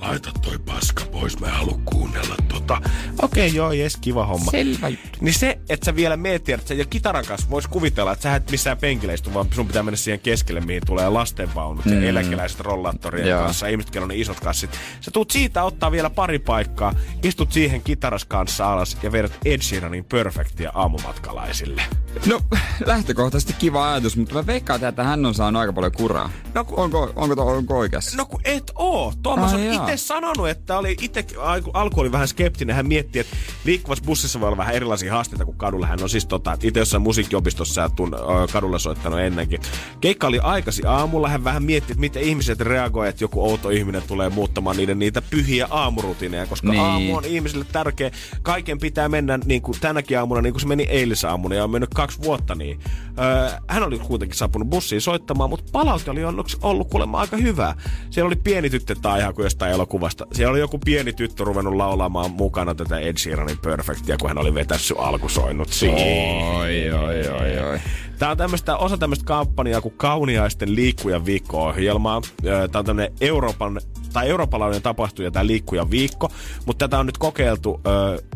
laita toi paska pois, mä en halua kuunnella tota. Okei, okay, joo, jes, kiva homma. Selvä juttu. Niin se, että sä vielä mietit, että sä jo kitaran kanssa vois kuvitella, että sä et missään penkillä istu, vaan sun pitää mennä siihen keskelle, mihin tulee lastenvaunut mm. ja eläkeläiset rollaattorien Joo. kanssa, ihmiset, kello on ne isot kassit. Sä tuut siitä ottaa vielä pari paikkaa, istut siihen kitaras kanssa alas ja vedät Ed Sheeranin Perfectia aamumatkalaisille. No, lähtökohtaisesti kiva ajatus, mutta mä veikkaan, että hän on saanut aika paljon kuraa. No, kun- onko, onko, onko oikeassa? No kun et oo. Tuomas Ai on jaa. Itse sanonut, että oli itse alku oli vähän skeptinen. Hän mietti, että liikkuvassa bussissa voi olla vähän erilaisia haasteita kuin kadulla. Hän on siis tota, itse jossain musiikkiopistossa ja tun, kadulla soittanut ennenkin. Keikka oli aikasi aamulla. Hän vähän mietti, että miten ihmiset reagoivat, että joku outo ihminen tulee muuttamaan niiden niitä pyhiä aamurutiineja, koska Niin. aamu on ihmisille tärkeä. Kaiken pitää mennä niin kuin tänäkin aamuna, niin kuin se meni eilisaamuna ja on mennyt kaksi vuotta niin. Öö, hän oli kuitenkin saapunut bussiin soittamaan, mutta palaute oli onneksi ollut kuulemma aika hyvää. Siellä oli pieni tyttö, tai ihan kuin jostain elokuvasta. Siellä oli joku pieni tyttö ruvennut laulamaan mukana tätä Ed Sheeranin Perfectia, kun hän oli vetässyt alkusoinnut siihen. Oi, oi, oi, oi. Tämä on tämmöistä, osa tämmöistä kampanjaa kuin Kauniaisten liikkuja viikko-ohjelmaa. Tämä on tämmöinen Euroopan tai eurooppalainen tapahtuja tämä liikkuja viikko, mutta tätä on nyt kokeiltu,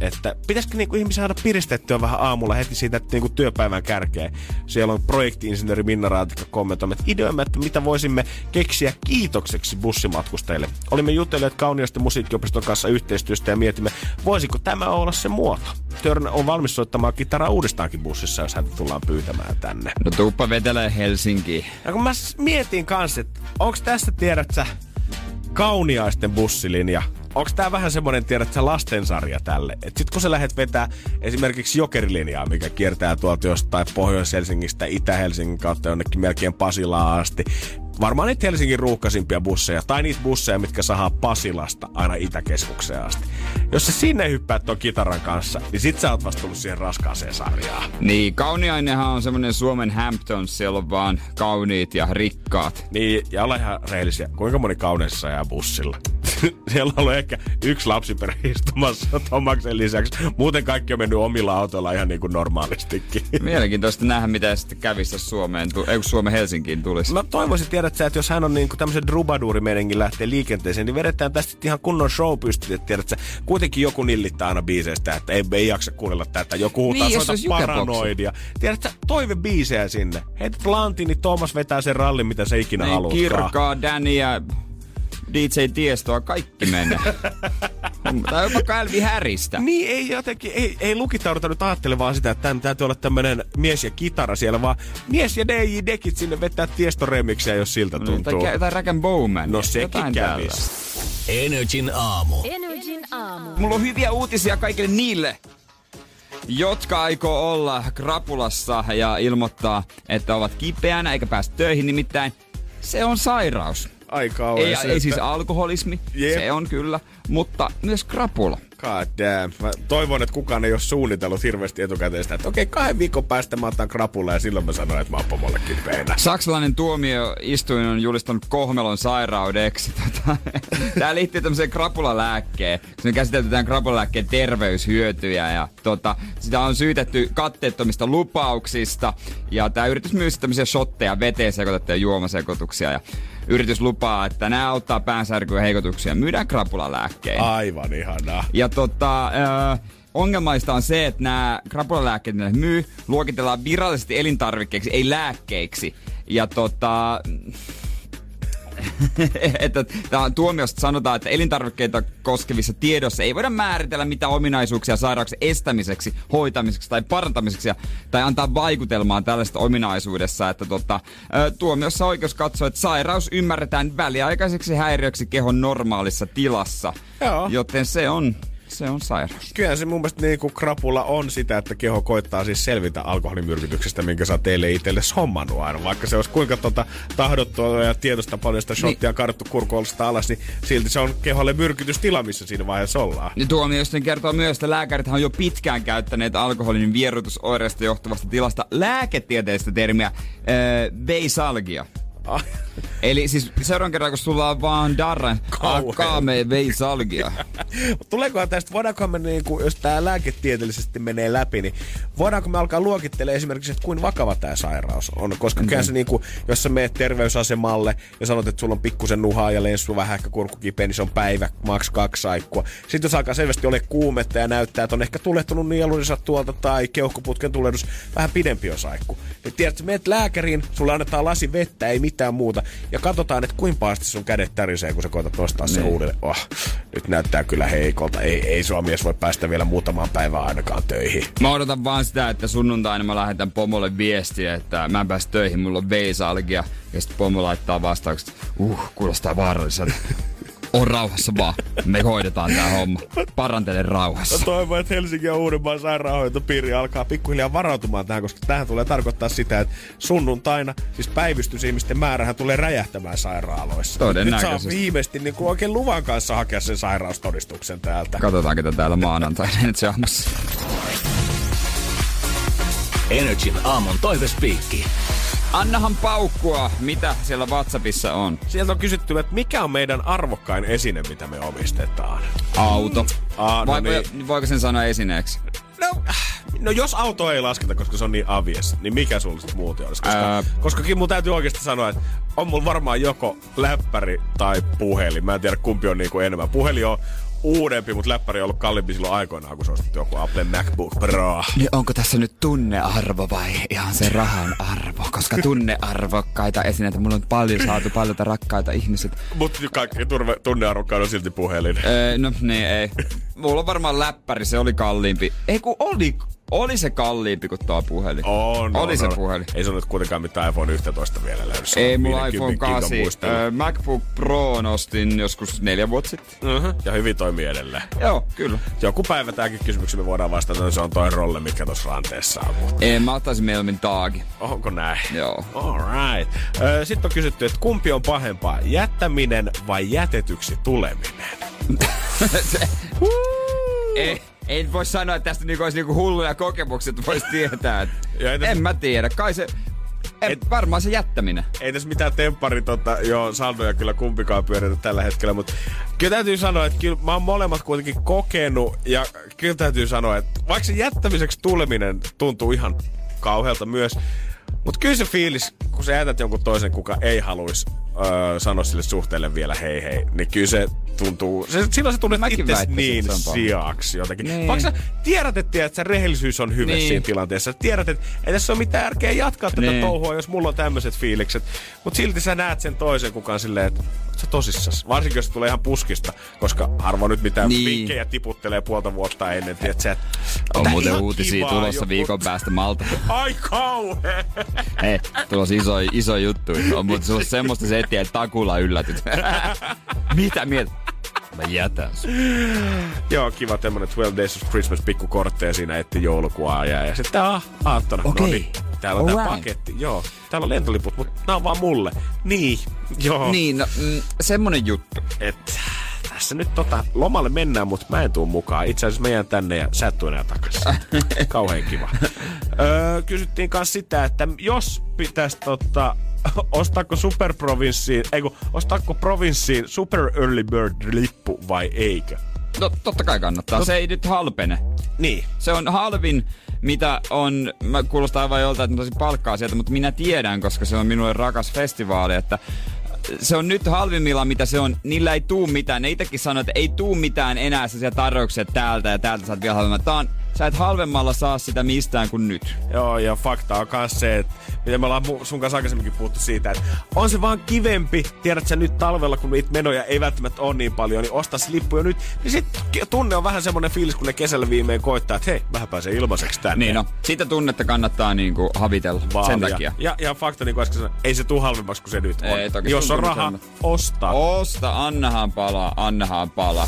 että pitäisikö niinku ihmisiä saada piristettyä vähän aamulla heti siitä niinku työpäivän kärkeen. Siellä on projektiinsinööri Minna Raatikka kommentoimme, että ideoimme, että mitä voisimme keksiä kiitokseksi bussimatkustajille. Olimme jutelleet Kauniaisten musiikkiopiston kanssa yhteistyöstä ja mietimme, voisiko tämä olla se muoto. Törnä on valmis soittamaan kitaraa uudestaankin bussissa, jos häntä tullaan pyytämään tänne. No tuuppa vetelee Helsinkiin. Ja kun mä mietin kanssa, että onks tässä, tiedät sä, kauniaisten bussilinja, onks tää vähän semmonen, tiedät sä, lastensarja tälle? Et sit kun sä lähdet vetää esimerkiksi jokerilinjaa, mikä kiertää tuolta jostain Pohjois-Helsingistä, Itä-Helsingin kautta jonnekin melkein Pasilaan asti, varmaan niitä Helsingin ruuhkaisimpia busseja, tai niitä busseja, mitkä sahaa Pasilasta aina Itäkeskukseen asti. Jos sä sinne hyppäät ton kitaran kanssa, niin sit sä oot vasta tullut siihen raskaaseen sarjaan. Niin, Kauniainenhan on semmonen Suomen Hamptons, siellä on vaan kauniit ja rikkaat. Niin, ja olla ihan rehellisiä. Kuinka moni kauneissa ajaa bussilla? Siellä on ollut ehkä yksi lapsiperhe istumassa Tomaksen lisäksi. Muuten kaikki on mennyt omilla autoilla ihan niin kuin normaalistikin. Mielenkiintoista nähdä, mitä sitten kävisi, Suomeen, tu- ei, Suomen Helsinkiin tulisi. Mä toivoisin, tiedät sä, että jos hän on niin kuin tämmöisen drubadurimenenkin lähtee liikenteeseen, niin vedetään tästä ihan kunnon show pystyt, että tiedät sä, kuitenkin joku nillittää aina biiseistä, että ei, ei jaksa kuunnella tätä, joku huutaa Niin, soita paranoidia. Tiedät sä, toivebiisejä sinne. Heität lantin, niin Thomas vetää sen rallin, mitä se ikinä niin, haluaa. Kirkaa, Danny ja DJ Tiestoa, kaikki menee. tai jopa Calvi Häristä. Niin, ei jotenkin, ei, ei lukitauduta nyt ajattelemaan sitä, että tämän täytyy olla tämmönen mies ja kitara siellä, vaan mies ja DJ Dekit sinne vetää tiestoremiksiä, jos siltä tuntuu. Tai, tai Rack Bowman. No sekin kävis. Energin aamu. Energin aamu. Mulla on hyviä uutisia kaikille niille, jotka aikoo olla krapulassa ja ilmoittaa, että ovat kipeänä eikä pääse töihin. Nimittäin se on sairaus. Ai Ei, kauhean. ei siis alkoholismi, Jep. se on kyllä, mutta myös krapula. God damn. Mä toivon, että kukaan ei ole suunnitellut hirveästi etukäteen sitä, että okei, kahden viikon päästä mä otan krapulla ja silloin mä sanoin, että mä oon pomollekin peinä. Saksalainen tuomioistuin on julistanut kohmelon sairaudeksi. Tota, Tämä liittyy tämmöiseen krapulalääkkeen. Se käsitelty tämän krapulalääkkeen terveyshyötyjä ja tota, sitä on syytetty katteettomista lupauksista. Ja tämä yritys myy sitten tämmöisiä shotteja, veteen sekoitettuja juomasekoituksia. Ja yritys lupaa, että nämä auttaa päänsärkyä heikotuksia. Myydään krapulalääkkeen. Aivan ihanaa. Ja tota, äh, ongelmaista on se, että nämä krapulalääkkeet, ne myy, luokitellaan virallisesti elintarvikkeiksi, ei lääkkeiksi. Ja tota... että tuomiosta sanotaan, että elintarvikkeita koskevissa tiedossa ei voida määritellä mitä ominaisuuksia sairauksien estämiseksi, hoitamiseksi tai parantamiseksi ja- tai antaa vaikutelmaa tällaista ominaisuudessa, että tota, tuomiossa oikeus katsoo, että sairaus ymmärretään väliaikaiseksi häiriöksi kehon normaalissa tilassa. Joo. Joten se on, se on sairaus. Kyllä se mun mielestä niin kuin krapula on sitä, että keho koittaa siis selvitä alkoholimyrkytyksestä, minkä sä teille itsellesi hommannut aina. Vaikka se olisi kuinka tota, tahdottua ja tietoista paljon sitä shottia niin. kurkoolista alas, niin silti se on keholle myrkytystila, missä siinä vaiheessa ollaan. Ja tuomioistuin kertoo myös, että lääkärit on jo pitkään käyttäneet alkoholin vierotusoireista johtuvasta tilasta lääketieteellistä termiä äh, beisalgia. Ah, Eli siis seuraavan kerran, kun sulla on vaan darran, Kauhea. kaame veisalgia. Tuleekohan tästä, voidaanko me niinku, jos tämä lääketieteellisesti menee läpi, niin voidaanko me alkaa luokittelemaan esimerkiksi, että kuinka vakava tämä sairaus on? Koska mm-hmm. se niinku, jos sä meet terveysasemalle ja sanot, että sulla on pikkusen nuhaa ja lenssu vähän ehkä kurkkukipeä, niin se on päivä, maks kaksi saikkua. Sitten jos alkaa selvästi ole kuumetta ja näyttää, että on ehkä tulehtunut nielunsa tuolta tai keuhkoputken tulehdus, vähän pidempi on saikku. Niin tiedät, sä meet lääkäriin, sulla annetaan lasi vettä, ei mitään muuta. Ja katsotaan, että kuinka pahasti sun kädet tärisee, kun sä koetat nostaa sen Niin. uudelleen. Oh, nyt näyttää kyllä heikolta. Ei, ei sua mies voi päästä vielä muutamaan päivään ainakaan töihin. Mä odotan vaan sitä, että sunnuntaina mä lähetän pomolle viestiä, että mä en pääse töihin, mulla on veisalgia. Ja sitten pomo laittaa vastaukset, uh, kuulostaa vaaralliselta. On rauhassa vaan. Me hoidetaan tää homma. Parantele rauhassa. toivon, että Helsingin ja Uudenmaan sairaanhoitopiiri alkaa pikkuhiljaa varautumaan tähän, koska tähän tulee tarkoittaa sitä, että sunnuntaina, siis päivystysihmisten määrähän tulee räjähtämään sairaaloissa. Todennäköisesti. Nyt saa viimeisesti niin kuin oikein luvan kanssa hakea sen sairaustodistuksen täältä. Katsotaan, ketä täällä maanantaina nyt saamassa. Energin aamun toivespiikki. Annahan paukkua, mitä siellä WhatsAppissa on. Sieltä on kysytty, että mikä on meidän arvokkain esine, mitä me omistetaan. Auto. Aa, no Vai, niin. Voiko sen sanoa esineeksi? No, no jos auto ei lasketa, koska se on niin avies, niin mikä sulla sitten muuten olisi? Koska, Ää. koska kyllä mun täytyy oikeasti sanoa, että on mulla varmaan joko läppäri tai puhelin. Mä en tiedä kumpi on niinku enemmän. Puhelin on uudempi, mutta läppäri on ollut kalliimpi silloin aikoinaan, kun se ostettu joku Apple MacBook Pro. Niin onko tässä nyt tunnearvo vai ihan se rahan arvo? Koska tunnearvokkaita esineitä, mulla on paljon saatu paljon rakkaita ihmiset. Mutta kaikki turve, tunnearvokkaan on silti puhelin. Öö, no niin, ei. Mulla on varmaan läppäri, se oli kalliimpi. Ei kun oli, oli se kalliimpi kuin tuo puhelin. On, oli on, se on. puhelin. Ei se nyt kuitenkaan mitään iPhone 11 vielä löydy. Se Ei mulla 50 iPhone gigan 8. muistelu. Öö, MacBook Pro nostin joskus neljä vuotta sitten. Mhm. Ja hyvin toimii edelleen. Joo, kyllä. Joku päivä tämäkin kysymykseen me voidaan vastata, että se on toi rolle, mikä tuossa ranteessa on. Mutta Ei, mä ottaisin mieluummin taagi. onko näin? Joo. Alright. Sitten on kysytty, että kumpi on pahempaa, jättäminen vai jätetyksi tuleminen? ei, ei voi sanoa, että tästä niinku olisi niinku hulluja kokemuksia, että voisi tietää. Et, entäs- en mä tiedä. Kai se... En, Et- varmaan se jättäminen. Ei tässä mitään temppari tota, joo, saldoja kyllä kumpikaan pyöritä tällä hetkellä, mutta kyllä täytyy sanoa, että kyllä mä oon molemmat kuitenkin kokenut ja kyllä täytyy sanoa, että vaikka se jättämiseksi tuleminen tuntuu ihan kauhealta myös, mutta kyllä se fiilis, kun sä jätät jonkun toisen, kuka ei haluaisi öö, sanoa sille suhteelle vielä hei hei, niin kyllä se tuntuu, se, silloin se tunnet Mäkin itse niin siaksi jotenkin. Niin. Vaikka sä tiedät, että, tiedät, että rehellisyys on hyvä Niin. siinä tilanteessa. Sä tiedät, että ei tässä ole mitään järkeä jatkaa tätä Niin. touhua, jos mulla on tämmöiset fiilikset. Mutta silti sä näet sen toisen kukaan silleen, että sä tosissas. Varsinkin jos se tulee ihan puskista, koska harvoin nyt mitään Niin. vinkkejä tiputtelee puolta vuotta ennen. Tiedät, sä, että On muuten uutisia kivaa tulossa jo, viikon päästä Malta. Ai kauhe! Hei, tulossa iso, iso juttu. On muuten semmoista settiä, että takulla yllätyt. Mitä mieltä? Mä jätän sun. Joo, kiva tämmönen 12 Days of Christmas pikkukortteja siinä etti joulukuaa ja, ja sitten tää aattona. Okei. No niin, täällä on tää Alright. paketti. Joo, täällä on lentoliput, mutta nää on vaan mulle. Niin, joo. Niin, no, mm, semmonen juttu. Et, tässä nyt tota, lomalle mennään, mutta mä en tuu mukaan. Itse asiassa mä jään tänne ja sä et tuu enää takaisin. Kauhean kiva. Öö, kysyttiin kanssa sitä, että jos pitäisi tota, ostaako superprovinssiin, ei kun, ostaako provinssiin super early bird lippu vai eikö? No totta kai kannattaa. Se ei nyt halpene. Niin. Se on halvin, mitä on, mä kuulostaa aivan jolta, että mä tosi palkkaa sieltä, mutta minä tiedän, koska se on minulle rakas festivaali, että se on nyt halvimmillaan, mitä se on. Niillä ei tuu mitään. Ne itsekin sanoo, että ei tuu mitään enää sellaisia tarjouksia täältä ja täältä saat vielä halvemman. Tää on, sä et halvemmalla saa sitä mistään kuin nyt. Joo, ja fakta on myös se, että mitä me ollaan sun kanssa aikaisemminkin puhuttu siitä, että on se vaan kivempi, tiedät sä nyt talvella, kun niitä menoja ei välttämättä ole niin paljon, niin ostaa se lippu jo nyt. Niin sit tunne on vähän semmonen fiilis, kun ne kesällä viimein koittaa, että hei, vähän pääsee ilmaiseksi tänne. Niin no, sitä tunnetta kannattaa niinku havitella Vaalia. sen takia. Ja, ja fakta, niin kuin äsken sanoin, ei se tuu halvemmaksi kuin se nyt on. Ei, toki Jos on semmo- osta. Osta, annahan palaa, annahan palaa.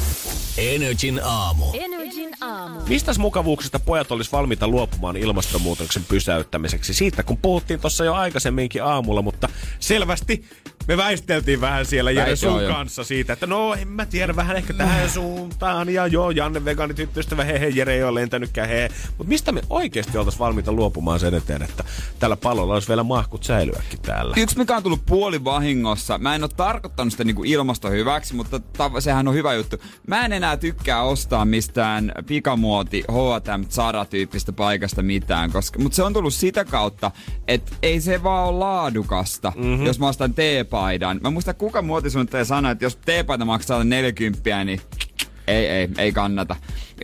Energin aamu. Energin aamu. Mistäs mukavuuksista pojat olisi valmiita luopumaan ilmastonmuutoksen pysäyttämiseksi? Siitä kun puhuttiin tuossa jo aikaisemminkin aamulla, mutta selvästi Me väisteltiin vähän siellä Jere joo, sun joo. kanssa siitä, että no en mä tiedä, vähän ehkä tähän suuntaan. Ja joo, Janne vegaani tyttöystävä, he he, Jere ei ole lentänytkään, he. Mutta mistä me oikeasti oltaisiin valmiita luopumaan sen eteen, että tällä pallolla olisi vielä mahkut säilyäkin täällä? Yksi, mikä on tullut puoli vahingossa, mä en ole tarkoittanut sitä niinku ilmasto hyväksi, mutta ta- sehän on hyvä juttu. Mä en enää tykkää ostaa mistään pikamuoti H&M Zara-tyyppistä paikasta mitään, koska, mutta se on tullut sitä kautta, että ei se vaan ole laadukasta, mm-hmm. jos mä ostan teepaidan. Mä muistan, kuka muotisuunnittelija sanoi, että jos teepaita maksaa 40, niin ei, ei, ei kannata.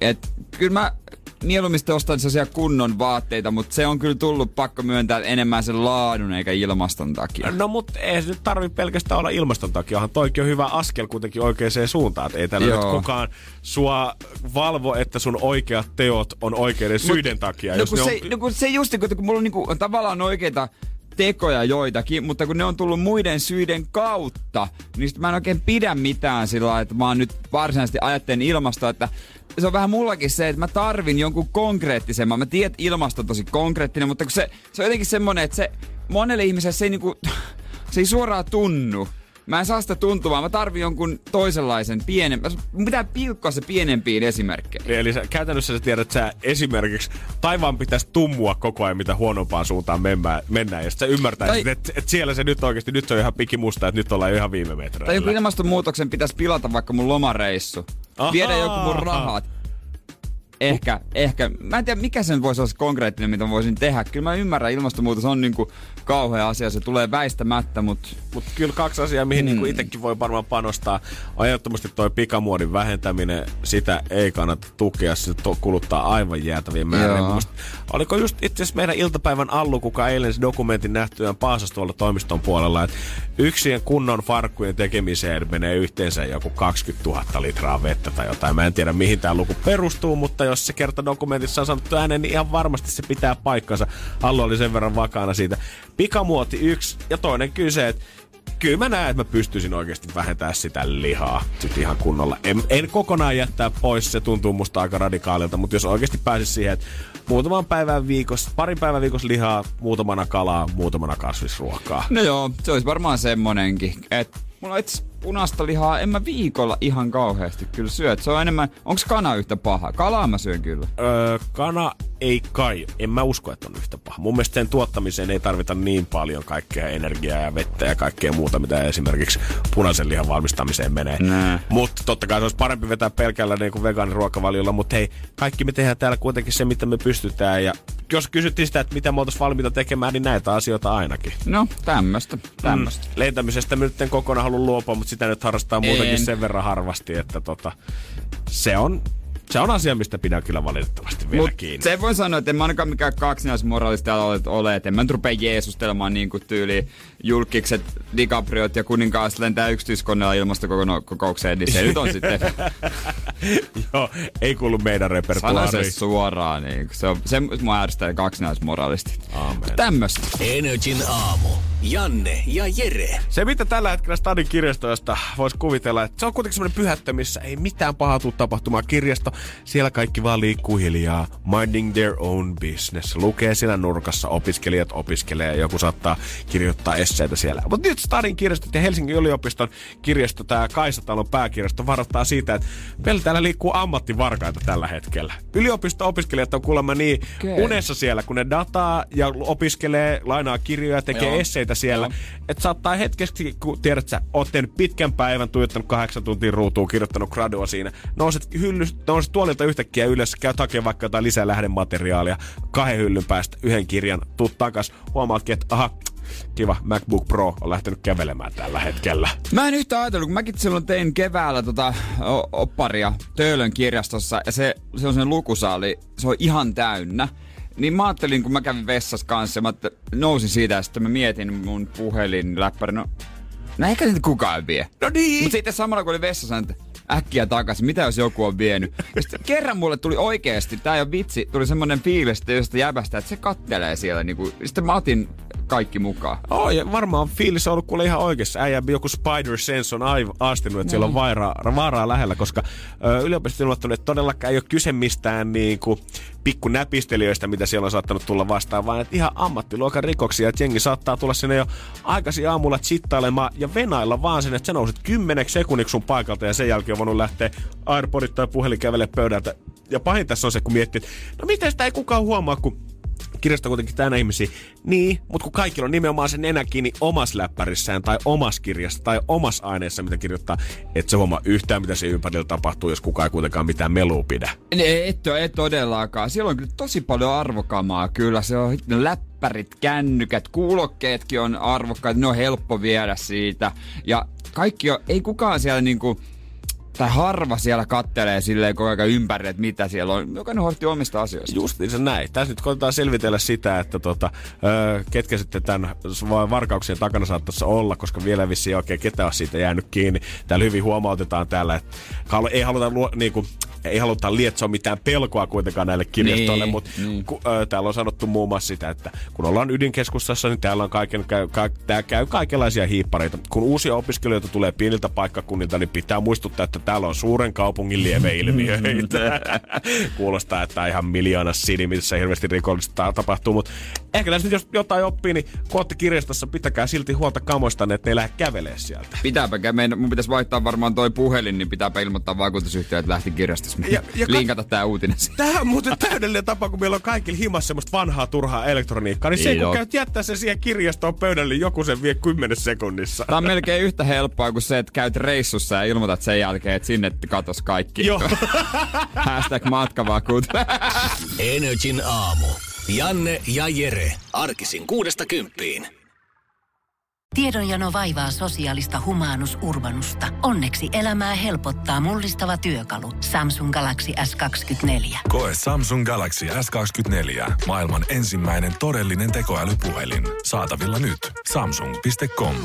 Et, kyllä mä mieluummin sitten ostan sellaisia kunnon vaatteita, mutta se on kyllä tullut pakko myöntää enemmän sen laadun eikä ilmaston takia. No mutta ei se nyt tarvi pelkästään olla ilmaston takia. Onhan toikin on hyvä askel kuitenkin oikeaan suuntaan. Et ei täällä Joo. nyt kukaan sua valvo, että sun oikeat teot on oikeiden syiden takia. No kun, se, on... no kun se just, kun, kun mulla on niinku, tavallaan oikeita tekoja joitakin, mutta kun ne on tullut muiden syiden kautta, niin sit mä en oikein pidä mitään sillä että mä oon nyt varsinaisesti ajattelen ilmastoa, että se on vähän mullakin se, että mä tarvin jonkun konkreettisemman. Mä tiedän, että ilmasto on tosi konkreettinen, mutta kun se, se on jotenkin semmonen, että se monelle ihmiselle se ei niinku, se ei suoraan tunnu. Mä en saa sitä tuntumaan, mä tarvin jonkun toisenlaisen pienen, mun pitää pilkkoa se pienempiin esimerkkeihin. Eli sä, käytännössä sä tiedät, että sä esimerkiksi taivaan pitäisi tummua koko ajan, mitä huonompaan suuntaan mennään. mennään ja sä ymmärtäisit, Tai- että et siellä se nyt oikeasti, nyt se on ihan pikimusta, että nyt ollaan ihan viime Tai joku metreillä. ilmastonmuutoksen pitäisi pilata vaikka mun lomareissu. Ahaa. Viedä joku mun rahat. Ehkä, ehkä. Mä en tiedä, mikä sen voisi olla se konkreettinen, mitä mä voisin tehdä. Kyllä mä ymmärrän, ilmastonmuutos on niinku kauhea asia. Se tulee väistämättä, mutta Mutta kyllä kaksi asiaa, mihin mm. niinku itsekin voi varmaan panostaa. on Ehdottomasti toi pikamuodin vähentäminen, sitä ei kannata tukea. Se kuluttaa aivan jäätäviä määriä. Mielestä- Oliko just itse asiassa meidän iltapäivän Allu, kuka eilen se dokumentin nähtyään paasasi tuolla toimiston puolella, että yksien kunnon farkkujen tekemiseen menee yhteensä joku 20 000 litraa vettä tai jotain. Mä en tiedä, mihin tämä luku perustuu, mutta jos se kerta dokumentissa on sanottu ääneen, niin ihan varmasti se pitää paikkansa. Allu oli sen verran vakaana siitä. Pikamuoti yksi ja toinen kyllä se, että kyllä mä näen, että mä pystyisin oikeasti vähentämään sitä lihaa sit ihan kunnolla. En, en kokonaan jättää pois, se tuntuu musta aika radikaalilta, mutta jos oikeasti pääsis siihen, että muutaman päivän viikossa, parin päivän viikossa lihaa, muutamana kalaa, muutamana kasvisruokaa. no joo, se olisi varmaan semmonenkin. Et mulla on itse punaista lihaa, en mä viikolla ihan kauheasti kyllä syö. Et Se on enemmän, onks kana yhtä paha? Kalaa mä syön kyllä. Öö, kana ei kai, en mä usko, että on yhtä paha. Mun mielestä sen tuottamiseen ei tarvita niin paljon kaikkea energiaa ja vettä ja kaikkea muuta, mitä esimerkiksi punaisen lihan valmistamiseen menee. Mutta totta kai se olisi parempi vetää pelkällä niin kuin vegaaniruokavaliolla, mutta hei, kaikki me tehdään täällä kuitenkin se, mitä me pystytään. Ja jos kysyttiin sitä, että mitä me oltaisiin valmiita tekemään, niin näitä asioita ainakin. No, tämmöstä, tämmöstä. Mm. Lentämisestä nyt en kokonaan halua luopua, mutta sitä nyt harrastaa muutenkin En. sen verran harvasti, että tota, se on se on asia, mistä pidän kyllä valitettavasti vielä Mut kiinni. se voi sanoa, että en mä ainakaan mikään kaksinaismoralisti ole, että en mä nyt rupea jeesustelemaan niin kuin tyyli julkikset, DiCapriot ja kuninkaas lentää yksityiskoneella ilmastokokoukseen, niin se nyt on sitten, Joo, ei kuulu meidän sano repertuaariin. se suoraan, niin se, on, se mua ärsyttää kaksinaismoralistit. Tämmöstä. Energin aamu. Janne ja Jere. Se, mitä tällä hetkellä Stadin kirjastoista voisi kuvitella, että se on kuitenkin semmoinen pyhättö, missä ei mitään pahaa tule tapahtumaan. Kirjasto, siellä kaikki vaan liikkuu hiljaa, minding their own business. Lukee siellä nurkassa, opiskelijat opiskelee, joku saattaa kirjoittaa esseitä siellä. Mutta nyt Stadin kirjastot ja Helsingin yliopiston kirjasto, tämä Kaisatalon pääkirjasto, varoittaa siitä, että meillä täällä liikkuu ammattivarkaita tällä hetkellä. Yliopisto-opiskelijat on kuulemma niin Okei. unessa siellä, kun ne dataa ja opiskelee, lainaa kirjoja, tekee Joo. esseitä siellä, että saattaa hetkeksi, kun tiedät sä, oot tehnyt pitkän päivän, tuijottanut kahdeksan tuntia ruutuun, kirjoittanut gradua siinä, nouset, hyllys, nouset tuolilta yhtäkkiä ylös, käyt hakemaan vaikka jotain lisää lähdemateriaalia, kahden hyllyn päästä yhden kirjan, tuut takas, huomaatkin, että aha, kiva, MacBook Pro on lähtenyt kävelemään tällä hetkellä. Mä en yhtä ajatellut, kun mäkin silloin tein keväällä tota opparia Töölön kirjastossa ja se, se on sen lukusaali, se on ihan täynnä. Niin mä ajattelin, kun mä kävin vessassa kanssa, mä nousin siitä ja sitten mä mietin mun puhelin, läppäri, no, no eikä niitä kukaan vie. No niin! Mutta sitten samalla kun oli vessassa, että äkkiä takaisin, mitä jos joku on vienyt. Ja sitten kerran mulle tuli oikeesti, tää ei ole vitsi, tuli semmonen fiilis että josta jäbästä, että se kattelee siellä. Niinku, sitten mä otin kaikki mukaan. Oh, ja varmaan fiilis on ollut kuule ihan oikeassa. Äijä joku spider sense on aiv- astinut, että siellä on vaaraa, vaaraa lähellä, koska ö, ilmoittanut, että todellakaan ei ole kyse mistään niinku, pikku näpistelijöistä, mitä siellä on saattanut tulla vastaan, vaan että ihan ammattiluokan rikoksia. Että jengi saattaa tulla sinne jo aikaisin aamulla chittailemaan ja venailla vaan sen, että sä nousit kymmeneksi sekunniksi sun paikalta ja sen jälkeen on voinut lähteä Airpodit tai puhelin kävele pöydältä. Ja pahin tässä on se, kun miettii, että no miten sitä ei kukaan huomaa, kun kirjasto kuitenkin täynnä ihmisiä. Niin, mutta kun kaikilla on nimenomaan sen nenä kiinni omassa läppärissään tai omassa kirjassa tai omassa aineessa, mitä kirjoittaa, että se huomaa yhtään, mitä se ympärillä tapahtuu, jos kukaan ei kuitenkaan mitään melua pidä. Et, et todellakaan. Siellä on kyllä tosi paljon arvokamaa kyllä. Se on läppärit, kännykät, kuulokkeetkin on arvokkaat. Ne on helppo viedä siitä. Ja kaikki on, ei kukaan siellä niinku tai harva siellä kattelee silleen koko ajan ympäri, että mitä siellä on. Jokainen huolehtii omista asioista. se näin. Tässä nyt koitetaan selvitellä sitä, että tota, ketkä sitten tämän varkauksien takana saattaisi olla, koska vielä vissi oikein ketä on siitä jäänyt kiinni. Täällä hyvin huomautetaan täällä, että ei haluta luo, niinku, ei haluta lietsoa mitään pelkoa kuitenkaan näille kirjastoille, niin, mutta niin. Ku, ö, täällä on sanottu muun muassa sitä, että kun ollaan ydinkeskustassa, niin täällä on kaiken, käy, ka, tää käy kaikenlaisia hiippareita. Kun uusia opiskelijoita tulee pieniltä paikkakunnilta, niin pitää muistuttaa, että täällä on suuren kaupungin lieveilmiöitä. Kuulostaa, että on ihan miljoona city, missä hirveästi rikollista tapahtuu, mutta ehkä tässä nyt jos jotain oppii, niin kun kirjastossa, pitäkää silti huolta kamoista, että ne ei lähde kävelee sieltä. Pitääpä, meidän, mun pitäisi vaihtaa varmaan toi puhelin, niin pitääpä ilmoittaa vakuutusyhtiö, että lähti kirjastossa. Ja, ja Linkata ka- tää uutinen. Tämä on muuten täydellinen tapa, kun meillä on kaikilla himassa semmoista vanhaa turhaa elektroniikkaa, niin se kun käyt jättää sen siihen kirjastoon pöydälle, niin joku sen vie 10 sekunnissa. Tämä on melkein yhtä helppoa kuin se, että käyt reissussa ja ilmoitat sen jälkeen, että sinne katos kaikki. Joo. Hashtag matkavakuut. Energin aamu. Janne ja Jere. Arkisin kuudesta kymppiin. Tiedonjano vaivaa sosiaalista humanus urbanusta. Onneksi elämää helpottaa mullistava työkalu. Samsung Galaxy S24. Koe Samsung Galaxy S24. Maailman ensimmäinen todellinen tekoälypuhelin. Saatavilla nyt. Samsung.com.